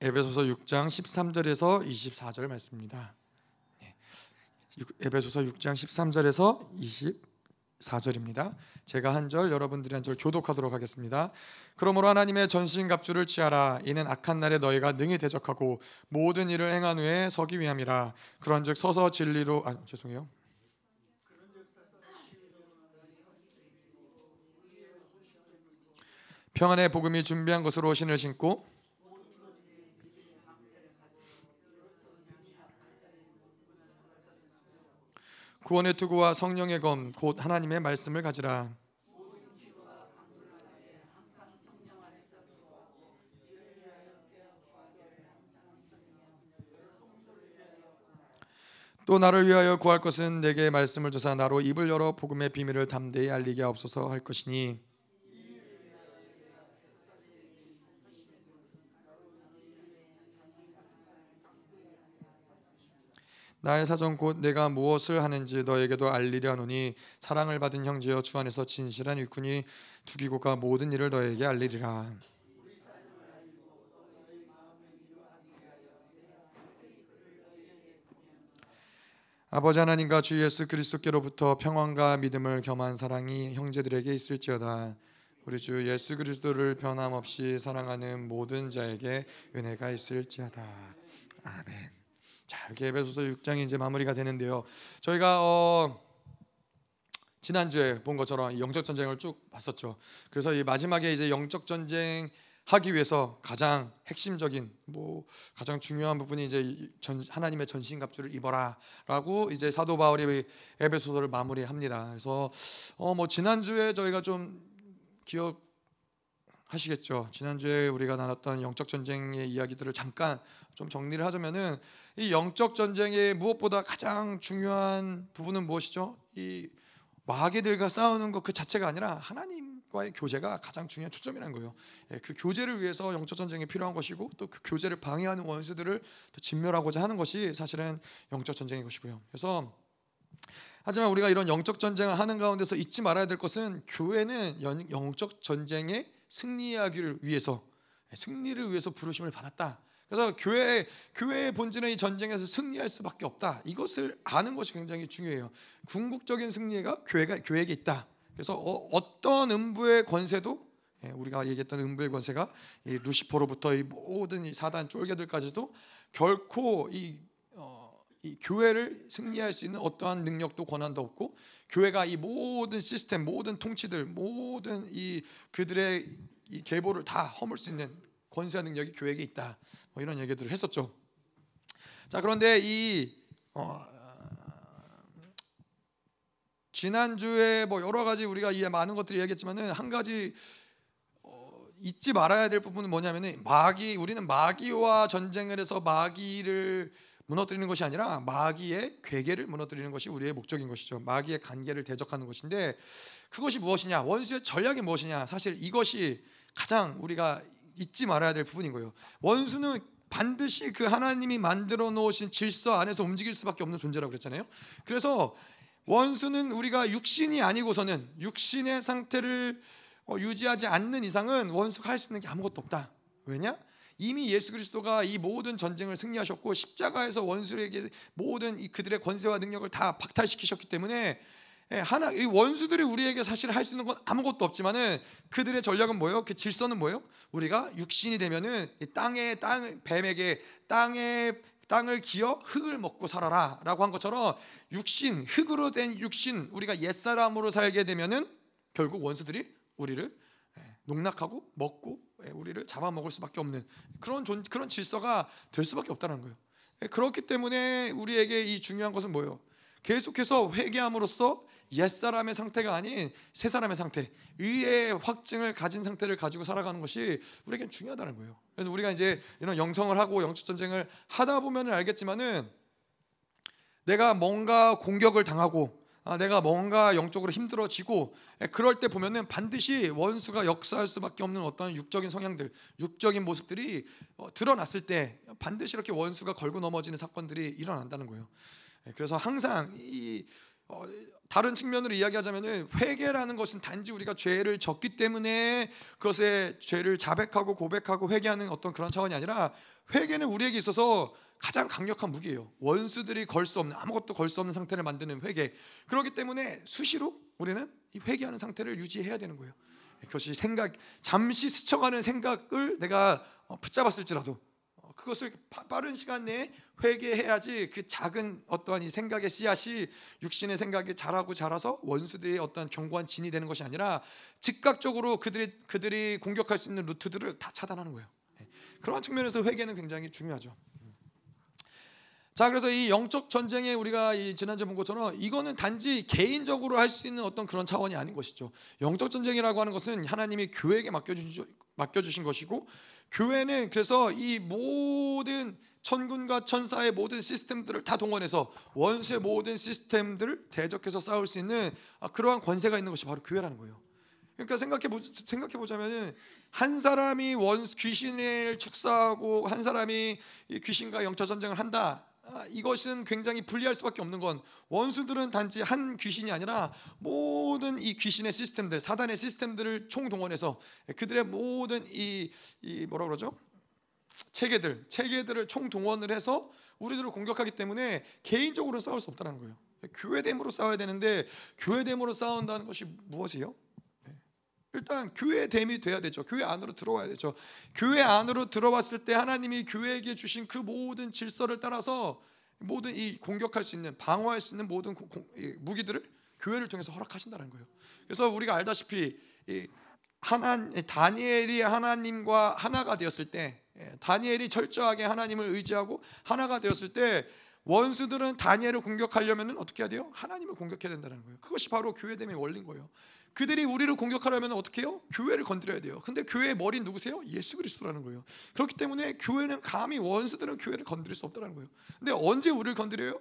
에베소서 6장 13절에서 24절 말씀입니다. 예. 에베소서 6장 13절에서 24절입니다. 제가 한 절, 여러분들이 한 절 교독하도록 하겠습니다. 그러므로 하나님의 전신 갑주를 취하라. 이는 악한 날에 너희가 능히 대적하고 모든 일을 행한 후에 서기 위함이라. 그런즉 서서 진리로 아 죄송해요. 평안의 복음이 준비한 것으로 신을 신고 구원의 투구와 성령의 검 곧 하나님의 말씀을 가지라. 또 나를 위하여 구할 것은 내게 말씀을 주사 나로 입을 열어 복음의 비밀을 담대히 알리게 하옵소서 할 것이니 나의 사정 곧 내가 무엇을 하는지 너에게도 알리려 하노니 사랑을 받은 형제여 주 안에서 진실한 일꾼이 두기고가 모든 일을 너에게 알리리라. 아버지 하나님과 주 예수 그리스도께로부터 평안과 믿음을 겸한 사랑이 형제들에게 있을지어다. 우리 주 예수 그리스도를 변함없이 사랑하는 모든 자에게 은혜가 있을지어다. 아멘. 자, 이렇게 에베소서 6장이 이제 마무리가 되는데요. 저희가 어 지난주에 본 것처럼 영적 전쟁을 쭉 봤었죠. 그래서 이 마지막에 이제 영적 전쟁 하기 위해서 가장 핵심적인 뭐 가장 중요한 부분이 이제 전, 하나님의 전신 갑주를 입어라라고 이제 사도 바울이 에베소서를 마무리합니다. 그래서 어 뭐 지난주에 저희가 좀 기억 하시겠죠. 지난주에 우리가 나눴던 영적 전쟁의 이야기들을 잠깐 좀 정리를 하자면은 이 영적 전쟁의 무엇보다 가장 중요한 부분은 무엇이죠? 이 마귀들과 싸우는 것 그 자체가 아니라 하나님과의 교제가 가장 중요한 초점이라는 거예요. 예, 그 교제를 위해서 영적 전쟁이 필요한 것이고 또 그 교제를 방해하는 원수들을 또 진멸하고자 하는 것이 사실은 영적 전쟁인 것이고요. 그래서 하지만 우리가 이런 영적 전쟁을 하는 가운데서 잊지 말아야 될 것은 교회는 영적 전쟁에 승리하기를 위해서 승리를 위해서 부르심을 받았다. 그래서 교회 교회의 본질은 이 전쟁에서 승리할 수밖에 없다. 이것을 아는 것이 굉장히 중요해요. 궁극적인 승리가 교회가 교회에게 있다. 그래서 어, 떤 음부의 권세도 예, 우리가 얘기했던 음부의 권세가 이 루시퍼로부터 이 모든 이 사단 쫄개들까지도 결코 이, 어, 이 교회를 승리할 수 있는 어떠한 능력도 권한도 없고 교회가 이 모든 시스템, 모든 통치들, 모든 이 그들의 이 계보를 다 허물 수 있는 권세와 능력이 교회에게 있다. 뭐 이런 얘기들을 했었죠. 자 그런데 이 어, 지난주에 뭐 여러 가지 우리가 이 많은 것들을 얘기했지만은 한 가지 어, 잊지 말아야 될 부분은 뭐냐면은 마귀 우리는 마귀와 전쟁을 해서 마귀를 무너뜨리는 것이 아니라 마귀의 괴계를 무너뜨리는 것이 우리의 목적인 것이죠. 마귀의 관계를 대적하는 것인데 그것이 무엇이냐? 원수의 전략이 무엇이냐? 사실 이것이 가장 우리가 잊지 말아야 될 부분인 거예요. 원수는 반드시 그 하나님이 만들어 놓으신 질서 안에서 움직일 수밖에 없는 존재라고 그랬잖아요. 그래서 원수는 우리가 육신이 아니고서는 육신의 상태를 어, 유지하지 않는 이상은 원수가 할 수 있는 게 아무것도 없다. 왜냐? 이미 예수 그리스도가 이 모든 전쟁을 승리하셨고 십자가에서 원수에게 모든 그들의 권세와 능력을 다 박탈시키셨기 때문에 예, 하나 이 원수들이 우리에게 사실 할 수 있는 건 아무것도 없지만은 그들의 전략은 뭐예요? 그 질서는 뭐예요? 우리가 육신이 되면은 땅에 땅 뱀에게 땅에 땅을 기어 흙을 먹고 살아라라고 한 것처럼 육신 흙으로 된 육신 우리가 옛 사람으로 살게 되면은 결국 원수들이 우리를 예, 농락하고 먹고 예, 우리를 잡아먹을 수밖에 없는 그런 존, 그런 질서가 될 수밖에 없다는 거예요. 그렇기 때문에 우리에게 이 중요한 것은 뭐예요? 계속해서 회개함으로써 옛사람의 상태가 아닌 새 사람의 상태, 의의 확증을 가진 상태를 가지고 살아가는 것이 우리에겐 중요하다는 거예요. 그래서 우리가 이제 이런 영성을 하고 영적 전쟁을 하다 보면 알겠지만은 내가 뭔가 공격을 당하고 아, 내가 뭔가 영적으로 힘들어지고 예, 그럴 때 보면은 반드시 원수가 역사할 수밖에 없는 어떤 육적인 성향들, 육적인 모습들이 어, 드러났을 때 반드시 이렇게 원수가 걸고 넘어지는 사건들이 일어난다는 거예요. 예, 그래서 항상 이 어, 다른 측면으로 이야기하자면은 회개라는 것은 단지 우리가 죄를 졌기 때문에 그것에 죄를 자백하고 고백하고 회개하는 어떤 그런 차원이 아니라 회개는 우리에게 있어서 가장 강력한 무기예요. 원수들이 걸 수 없는 아무것도 걸 수 없는 상태를 만드는 회개. 그렇기 때문에 수시로 우리는 이 회개하는 상태를 유지해야 되는 거예요. 그것이 생각 잠시 스쳐가는 생각을 내가 어, 붙잡았을지라도 어, 그것을 빠른 시간 내에 회개해야지 그 작은 어떠한 이 생각의 씨앗이 육신의 생각이 자라고 자라서 원수들이 어떤 견고한 진이 되는 것이 아니라 즉각적으로 그들이 그들이 공격할 수 있는 루트들을 다 차단하는 거예요. 예. 그러한 측면에서 회개는 굉장히 중요하죠. 자 그래서 이 영적 전쟁에 우리가 이 지난주에 본 것처럼 이거는 단지 개인적으로 할 수 있는 어떤 그런 차원이 아닌 것이죠. 영적 전쟁이라고 하는 것은 하나님이 교회에게 맡겨주신 것이고 교회는 그래서 이 모든 천군과 천사의 모든 시스템들을 다 동원해서 원수의 모든 시스템들을 대적해서 싸울 수 있는 아, 그러한 권세가 있는 것이 바로 교회라는 거예요. 그러니까 생각해 보 생각해 보자면은 한 사람이 원 귀신을 축사하고 한 사람이 귀신과 영적 전쟁을 한다. 아, 이것은 굉장히 불리할 수밖에 없는 건 원수들은 단지 한 귀신이 아니라 모든 이 귀신의 시스템들, 사단의 시스템들을 총동원해서 그들의 모든 이, 이 뭐라 그러죠? 체계들, 체계들을 총동원을 해서 우리들을 공격하기 때문에 개인적으로 싸울 수 없다는 거예요. 교회됨으로 싸워야 되는데 교회됨으로 싸운다는 것이 무엇이에요? 일단 교회 됨이 돼야 되죠. 교회 안으로 들어와야 되죠. 교회 안으로 들어왔을 때 하나님이 교회에게 주신 그 모든 질서를 따라서 모든 이 공격할 수 있는 방어할 수 있는 모든 무기들을 교회를 통해서 허락하신다는 거예요. 그래서 우리가 알다시피 하나 다니엘이 하나님과 하나가 되었을 때 예, 다니엘이 철저하게 하나님을 의지하고 하나가 되었을 때 원수들은 다니엘을 공격하려면 어떻게 해야 돼요? 하나님을 공격해야 된다는 거예요. 그것이 바로 교회됨의 원리인 거예요. 그들이 우리를 공격하려면 어떻게 해요? 교회를 건드려야 돼요. 근데 교회의 머리 누구세요? 예수 그리스도라는 거예요. 그렇기 때문에 교회는 감히 원수들은 교회를 건드릴 수 없다는 거예요. 근데 언제 우리를 건드려요?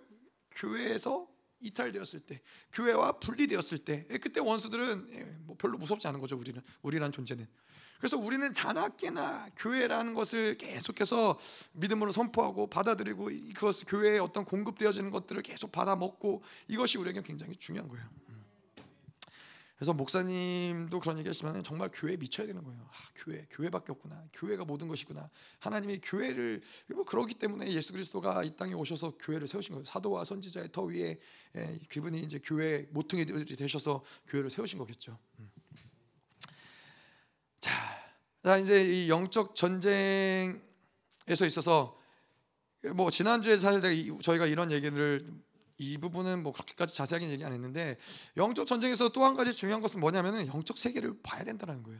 교회에서 이탈되었을 때, 교회와 분리되었을 때, 예, 그때 원수들은 예, 뭐 별로 무섭지 않은 거죠. 우리는 우리란 존재는. 그래서 우리는 자나깨나 교회라는 것을 계속해서 믿음으로 선포하고 받아들이고 그것을 교회에 어떤 공급되어지는 것들을 계속 받아 먹고 이것이 우리에게 굉장히 중요한 거예요. 그래서 목사님도 그런 얘기하시면 정말 교회에 미쳐야 되는 거예요. 아, 교회, 교회밖에 없구나. 교회가 모든 것이구나. 하나님이 교회를 뭐 그러기 때문에 예수 그리스도가 이 땅에 오셔서 교회를 세우신 거예요. 사도와 선지자의 터 위에 예, 그분이 이제 교회 모퉁이들이 되셔서 교회를 세우신 거겠죠. 음. 자, 자 이제 이 영적 전쟁에서 있어서 뭐 지난주에 사실 저희가 이런 얘기를 이 부분은 뭐 그렇게까지 자세하게 얘기 안 했는데 영적 전쟁에서 또 한 가지 중요한 것은 뭐냐면은 영적 세계를 봐야 된다는 거예요.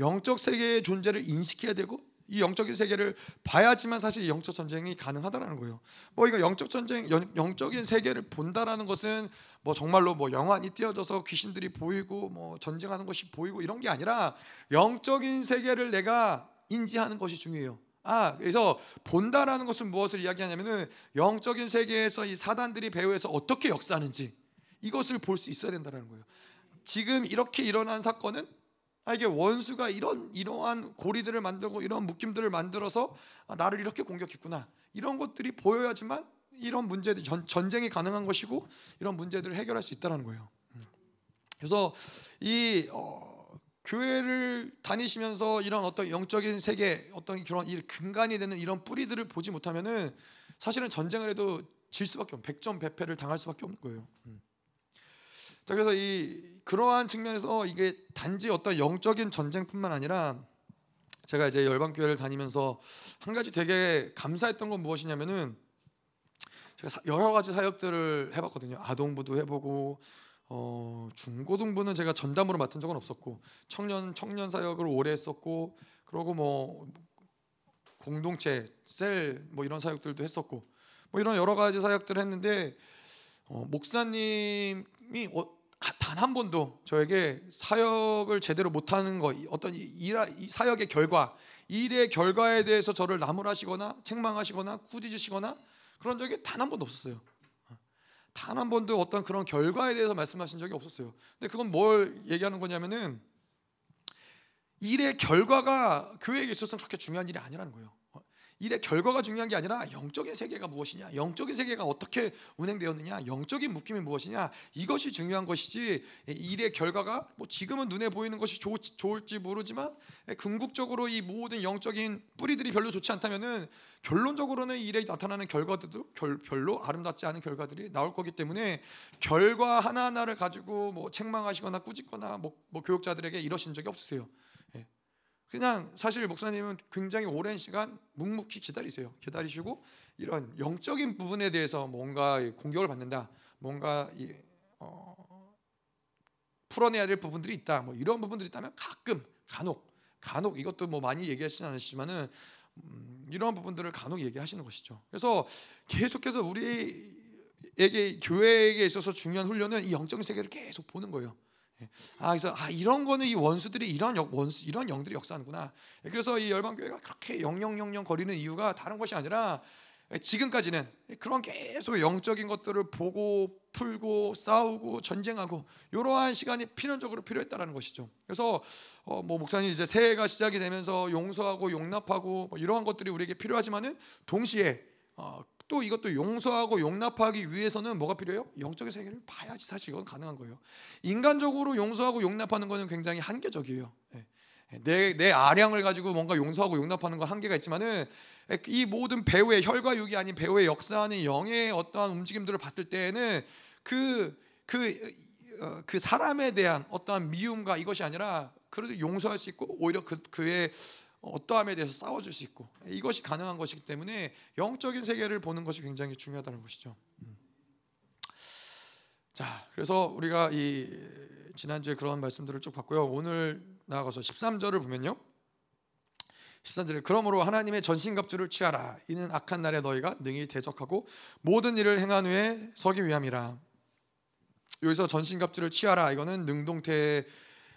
영적 세계의 존재를 인식해야 되고 이 영적인 세계를 봐야지만 사실 영적 전쟁이 가능하다라는 거예요. 뭐 이거 영적 전쟁, 영 적인 세계를 본다라는 것은 뭐 정말로 뭐 영안이 띄어져서 귀신들이 보이고 뭐 전쟁하는 것이 보이고 이런 게 아니라 영적인 세계를 내가 인지하는 것이 중요해요. 아, 그래서 본다라는 것은 무엇을 이야기하냐면은 영적인 세계에서 이 사단들이 배후에서 어떻게 역사하는지 이것을 볼 수 있어야 된다는 거예요. 지금 이렇게 일어난 사건은 아, 이게 원수가 이런 이러한 고리들을 만들고 이런 묶임들을 만들어서 아, 나를 이렇게 공격했구나 이런 것들이 보여야지만 이런 문제들 전, 전쟁이 가능한 것이고 이런 문제들을 해결할 수 있다는 거예요. 음. 그래서 이 어, 교회를 다니시면서 이런 어떤 영적인 세계, 어떤 그런 이 근간이 되는 이런 뿌리들을 보지 못하면은 사실은 전쟁을 해도 질 수밖에 없, 백전 백패를 당할 수밖에 없는 거예요. 음. 자 그래서 이 그러한 측면에서 이게 단지 어떤 영적인 전쟁뿐만 아니라 제가 이제 열방 교회를 다니면서 한 가지 되게 감사했던 건 무엇이냐면은 제가 여러 가지 사역들을 해봤거든요. 아동부도 해보고 어, 중고등부는 제가 전담으로 맡은 적은 없었고 청년 청년 사역을 오래 했었고 그러고 뭐 공동체 셀 뭐 이런 사역들도 했었고 뭐 이런 여러 가지 사역들을 했는데 어, 목사님이 어, 단 한 번도 저에게 사역을 제대로 못하는 거 어떤 일, 사역의 결과 일의 결과에 대해서 저를 나무라시거나 책망하시거나 꾸짖으시거나 그런 적이 단 한 번도 없었어요. 단 한 번도 어떤 그런 결과에 대해서 말씀하신 적이 없었어요. 근데 그건 뭘 얘기하는 거냐면은 일의 결과가 교회에 있어서 그렇게 중요한 일이 아니라는 거예요. 일의 결과가 중요한 게 아니라 영적인 세계가 무엇이냐, 영적인 세계가 어떻게 운행되었느냐, 영적인 묶임이 무엇이냐 이것이 중요한 것이지 일의 결과가 뭐 지금은 눈에 보이는 것이 좋, 좋을지 모르지만 궁극적으로 이 모든 영적인 뿌리들이 별로 좋지 않다면은 결론적으로는 일에 나타나는 결과들도 별로 아름답지 않은 결과들이 나올 거기 때문에 결과 하나 하나를 가지고 뭐 책망하시거나 꾸짖거나 뭐, 뭐 교육자들에게 이러신 적이 없으세요. 그냥 사실 목사님은 굉장히 오랜 시간 묵묵히 기다리세요. 기다리시고 이런 영적인 부분에 대해서 뭔가 공격을 받는다, 뭔가 이, 어, 풀어내야 될 부분들이 있다, 뭐 이런 부분들이 있다면 가끔 간혹 간혹 이것도 뭐 많이 얘기하시지 않으시지만은 음, 이런 부분들을 간혹 얘기하시는 것이죠. 그래서 계속해서 우리에게 교회에게 있어서 중요한 훈련은 이 영적인 세계를 계속 보는 거예요. 아 그래서 아 이런 거는 이 원수들이 이런 역, 원수 이런 영들이 역사하는구나. 그래서 이 열방 교회가 그렇게 영영영영 거리는 이유가 다른 것이 아니라 지금까지는 그런 계속 영적인 것들을 보고 풀고 싸우고 전쟁하고 이러한 시간이 필연적으로 필요했다라는 것이죠. 그래서 어, 뭐 목사님 이제 새해가 시작이 되면서 용서하고 용납하고 뭐 이러한 것들이 우리에게 필요하지만은 동시에 어, 또 이것도 용서하고 용납하기 위해서는 뭐가 필요해요? 영적인 세계를 봐야지 사실 이건 가능한 거예요. 인간적으로 용서하고 용납하는 것은 굉장히 한계적이에요. 예. 내, 내 아량을 가지고 뭔가 용서하고 용납하는 건 한계가 있지만은 이 모든 배우의 혈과 육이 아닌 배우의 역사하는 영의 어떠한 움직임들을 봤을 때에는 그, 그, 어, 그 사람에 대한 어떠한 미움과 이것이 아니라 그래도 용서할 수 있고 오히려 그, 그의 어떠함에 대해서 싸워줄 수 있고 이것이 가능한 것이기 때문에 영적인 세계를 보는 것이 굉장히 중요하다는 것이죠. 음. 자, 그래서 우리가 이 지난주에 그런 말씀들을 쭉 봤고요. 오늘 나아가서 13절을 보면요. 13절에 그러므로 하나님의 전신갑주를 취하라. 이는 악한 날에 너희가 능히 대적하고 모든 일을 행한 후에 서기 위함이라. 여기서 전신갑주를 취하라. 이거는 능동태 의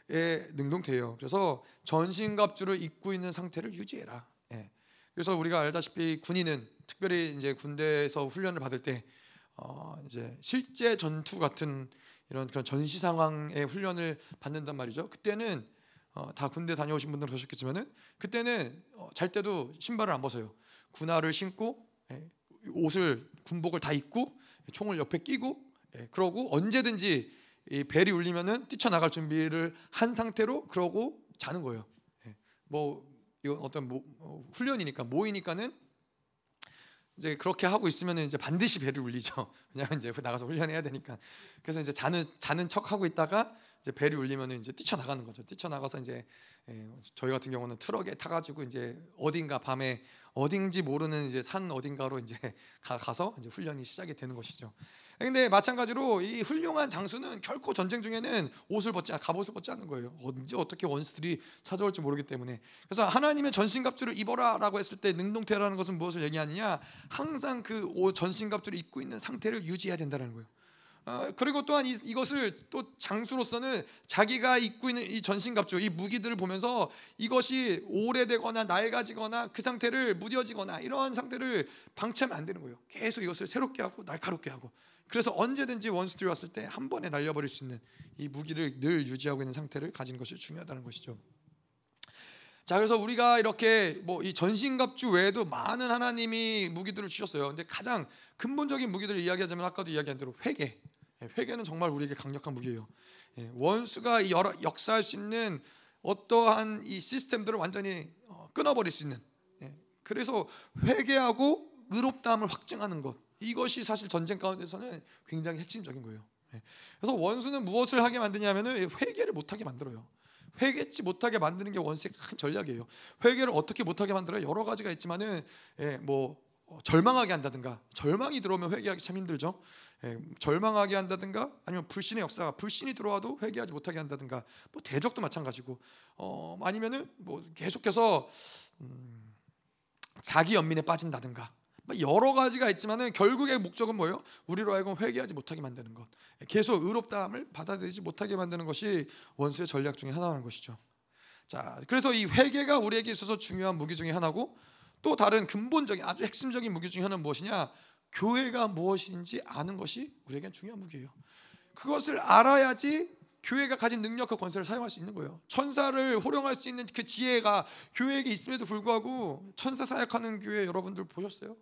능동태예요. 그래서 전신갑주를 입고 있는 상태를 유지해라. 예. 그래서 우리가 알다시피 군인은 특별히 이제 군대에서 훈련을 받을 때 어 이제 실제 전투 같은 이런 그런 전시 상황의 훈련을 받는단 말이죠. 그때는 어 다 군대 다녀오신 분들은 그러셨겠지만은 그때는 어 잘 때도 신발을 안 벗어요. 군화를 신고 예, 옷을 군복을 다 입고 총을 옆에 끼고 예, 그러고 언제든지 이 벨이 울리면은 뛰쳐나갈 준비를 한 상태로 그러고 자는 거예요. 예. 뭐 이건 어떤 모, 어, 훈련이니까 모이니까는 이제 그렇게 하고 있으면 이제 반드시 벨을 울리죠. 왜냐하면 이제 나가서 훈련해야 되니까. 그래서 이제 자는 자는 척 하고 있다가 이제 벨이 울리면 이제 뛰쳐나가는 거죠. 뛰쳐나가서 이제 예, 저희 같은 경우는 트럭에 타가지고 이제 어딘가 밤에 어딘지 모르는 이제 산 어딘가로 이제 가, 서 이제 훈련이 시작이 되는 것이죠. 근데 마찬가지로 이 훌륭한 장수는 결코 전쟁 중에는 옷을 벗지 갑옷을 벗지 않는 거예요. 언제 어떻게 원수들이 찾아올지 모르기 때문에. 그래서 하나님의 전신갑주를 입어라라고 했을 때 능동태라는 것은 무엇을 얘기하느냐? 항상 그 전신갑주를 입고 있는 상태를 유지해야 된다는 거예요. 어, 그리고 또한 이, 이것을 또 장수로서는 자기가 입고 있는 이 전신갑주, 이 무기들을 보면서 이것이 오래되거나 낡아지거나 그 상태를 무뎌지거나 이러한 상태를 방치하면 안 되는 거예요. 계속 이것을 새롭게 하고 날카롭게 하고 그래서 언제든지 원수들이 왔을 때 한 번에 날려버릴 수 있는 이 무기를 늘 유지하고 있는 상태를 가진 것이 중요하다는 것이죠. 자, 그래서 우리가 이렇게 뭐 이 전신갑주 외에도 많은 하나님이 무기들을 주셨어요. 근데 가장 근본적인 무기들을 이야기하자면 아까도 이야기한 대로 회개. 예, 회개는 정말 우리에게 강력한 무기예요. 예, 원수가 여러 역사할 수 있는 어떠한 이 시스템들을 완전히 어, 끊어버릴 수 있는. 예, 그래서 회개하고 의롭다함을 확증하는 것. 이것이 사실 전쟁 가운데서는 굉장히 핵심적인 거예요. 예. 그래서 원수는 무엇을 하게 만드냐면은 회개를 못하게 만들어요. 회개치 못하게 만드는 게 원수의 큰 전략이에요. 회개를 어떻게 못하게 만들어요? 여러 가지가 있지만은 예, 뭐 어, 절망하게 한다든가 절망이 들어오면 회개하기 참 힘들죠. 예, 절망하게 한다든가 아니면 불신의 역사가 불신이 들어와도 회개하지 못하게 한다든가 뭐 대적도 마찬가지고 어, 아니면은 뭐 계속해서 음, 자기 연민에 빠진다든가 뭐 여러 가지가 있지만은 결국의 목적은 뭐예요? 우리로 하여금 회개하지 못하게 만드는 것, 계속 의롭다함을 받아들이지 못하게 만드는 것이 원수의 전략 중에 하나라는 것이죠. 자, 그래서 이 회개가 우리에게 있어서 중요한 무기 중에 하나고 또 다른 근본적인 아주 핵심적인 무기 중에 하나는 무엇이냐? 교회가 무엇인지 아는 것이 우리에겐 중요한 무기예요. 그것을 알아야지 교회가 가진 능력과 권세를 사용할 수 있는 거예요. 천사를 호령할 수 있는 그 지혜가 교회에게 있음에도 불구하고 천사 사역하는 교회 여러분들 보셨어요?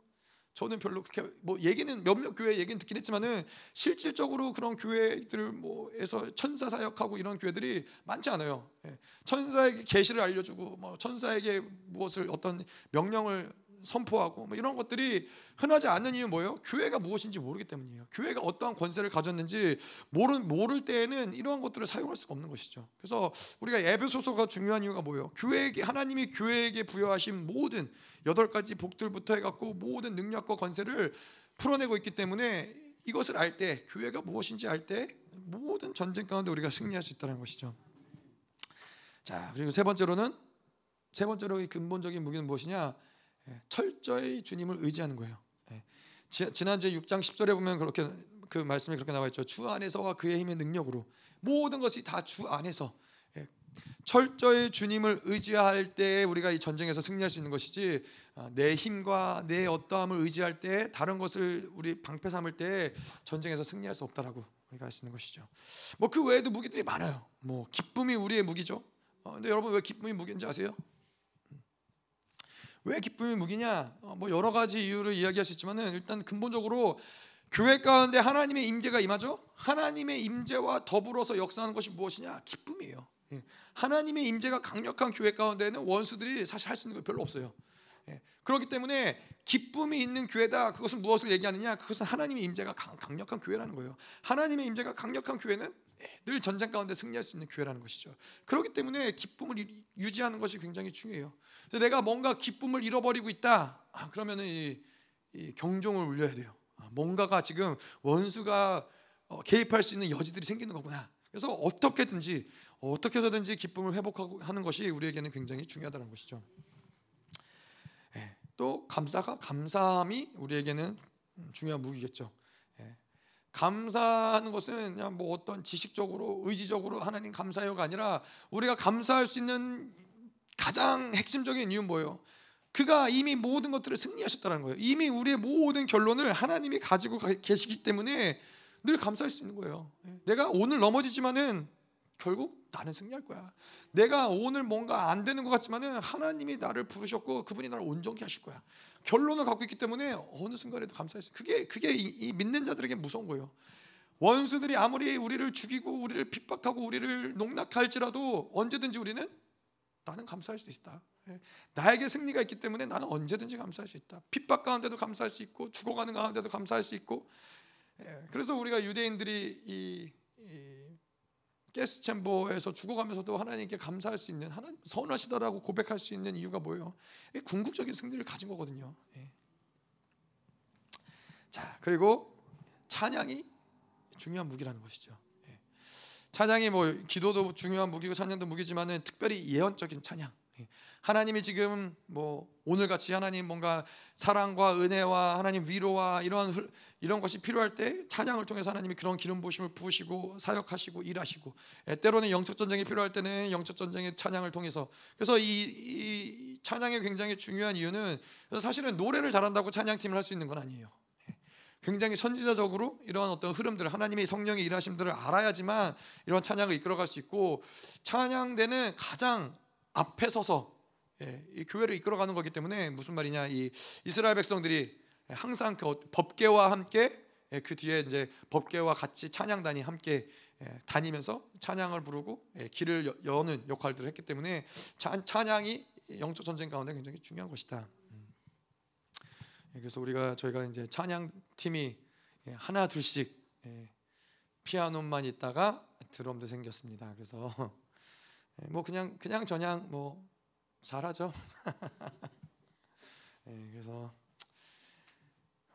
저는 별로 그렇게 뭐 얘기는 몇몇 교회 얘기는 듣긴 했지만은 실질적으로 그런 교회들 뭐에서 천사 사역하고 이런 교회들이 많지 않아요. 예. 천사에게 계시를 알려주고 뭐 천사에게 무엇을 어떤 명령을 선포하고 뭐 이런 것들이 흔하지 않는 이유 뭐예요? 교회가 무엇인지 모르기 때문이에요. 교회가 어떠한 권세를 가졌는지 모르, 모를 때에는 이러한 것들을 사용할 수가 없는 것이죠. 그래서 우리가 에베소서가 중요한 이유가 뭐예요? 교회에게 하나님이 교회에게 부여하신 모든 여덟 가지 복들부터 해갖고 모든 능력과 권세를 풀어내고 있기 때문에 이것을 알 때 교회가 무엇인지 알 때 모든 전쟁 가운데 우리가 승리할 수 있다는 것이죠. 자 그리고 세 번째로는 세 번째로 근본적인 무기는 무엇이냐? 예, 철저히 주님을 의지하는 거예요. 예. 지난주에 6장 10절에 보면 그렇게 그 말씀이 그렇게 나와 있죠. 주 안에서와 그의 힘의 능력으로 모든 것이 다 주 안에서 예. 철저히 주님을 의지할 때 우리가 이 전쟁에서 승리할 수 있는 것이지 아, 내 힘과 내 어떠함을 의지할 때 다른 것을 우리 방패 삼을 때 전쟁에서 승리할 수 없다라고 우리가 할 수 있는 것이죠. 뭐 그 외에도 무기들이 많아요. 뭐 기쁨이 우리의 무기죠. 어, 근데 여러분 왜 기쁨이 무기인지 아세요? 왜 기쁨이 무기냐? 어, 뭐 여러 가지 이유를 이야기할 수 있지만은 일단 근본적으로 교회 가운데 하나님의 임재가 임하죠. 하나님의 임재와 더불어서 역사하는 것이 무엇이냐? 기쁨이에요. 예. 하나님의 임재가 강력한 교회 가운데는 원수들이 사실 할 수 있는 거 별로 없어요. 예. 그렇기 때문에 기쁨이 있는 교회다. 그것은 무엇을 얘기하느냐? 그것은 하나님의 임재가 강력한 교회라는 거예요. 하나님의 임재가 강력한 교회는 늘 전쟁 가운데 승리할 수 있는 교회라는 것이죠. 그렇기 때문에 기쁨을 유지하는 것이 굉장히 중요해요. 내가 뭔가 기쁨을 잃어버리고 있다. 아, 그러면은 이, 이 경종을 울려야 돼요. 아, 뭔가가 지금 원수가 어, 개입할 수 있는 여지들이 생기는 거구나. 그래서 어떻게든지 어떻게 해서든지 기쁨을 회복하고 하는 것이 우리에게는 굉장히 중요하다는 것이죠. 예, 또 감사가 감사함이 우리에게는 중요한 무기겠죠. 감사하는 것은 그냥 뭐 어떤 지식적으로 의지적으로 하나님 감사해요가 아니라 우리가 감사할 수 있는 가장 핵심적인 이유는 뭐예요? 그가 이미 모든 것들을 승리하셨다는 거예요. 이미 우리의 모든 결론을 하나님이 가지고 계시기 때문에 늘 감사할 수 있는 거예요. 내가 오늘 넘어지지만은 결국 나는 승리할 거야. 내가 오늘 뭔가 안 되는 것 같지만은 하나님이 나를 부르셨고 그분이 나를 온전히 하실 거야. 결론을 갖고 있기 때문에 어느 순간에도 감사했어요. 그게 그게 이, 이 믿는 자들에게 무서운 거예요. 원수들이 아무리 우리를 죽이고 우리를 핍박하고 우리를 농락할지라도 언제든지 우리는 나는 감사할 수 있다. 예. 나에게 승리가 있기 때문에 나는 언제든지 감사할 수 있다. 핍박 가운데도 감사할 수 있고 죽어가는 가운데도 감사할 수 있고. 예. 그래서 우리가 유대인들이 이, 이 가스 챔버에서 죽어가면서도 하나님께 감사할 수 있는 하나님 선하시다라고 고백할 수 있는 이유가 뭐예요? 궁극적인 승리를 가진 거거든요. 예. 자 그리고 찬양이 중요한 무기라는 것이죠. 예. 찬양이 뭐 기도도 중요한 무기고 찬양도 무기지만은 특별히 예언적인 찬양. 예. 하나님이 지금 뭐 오늘 같이 하나님 뭔가 사랑과 은혜와 하나님 위로와 이런 이런 것이 필요할 때 찬양을 통해서 하나님이 그런 기름 부심을 부으시고 사역하시고 일하시고 예, 때로는 영적 전쟁이 필요할 때는 영적 전쟁의 찬양을 통해서 그래서 이, 이 찬양이 굉장히 중요한 이유는 사실은 노래를 잘한다고 찬양팀을 할 수 있는 건 아니에요. 예, 굉장히 선지자적으로 이러한 어떤 흐름들을 하나님의 성령의 일하심들을 알아야지만 이런 찬양을 이끌어갈 수 있고 찬양대는 가장 앞에 서서 예, 이 교회를 이끌어가는 거기 때문에 무슨 말이냐 이 이스라엘 백성들이 항상 그 법계와 함께 예, 그 뒤에 이제 법계와 같이 찬양단이 함께 예, 다니면서 찬양을 부르고 길을 여는 역할들을 했기 때문에 찬양이 영적 전쟁 가운데 굉장히 중요한 것이다. 음. 그래서 우리가 저희가 이제 찬양 팀이 하나 둘씩 피아노만 있다가 드럼도 생겼습니다. 그래서 뭐 그냥 그냥 저냥 뭐 잘하죠. 네, 그래서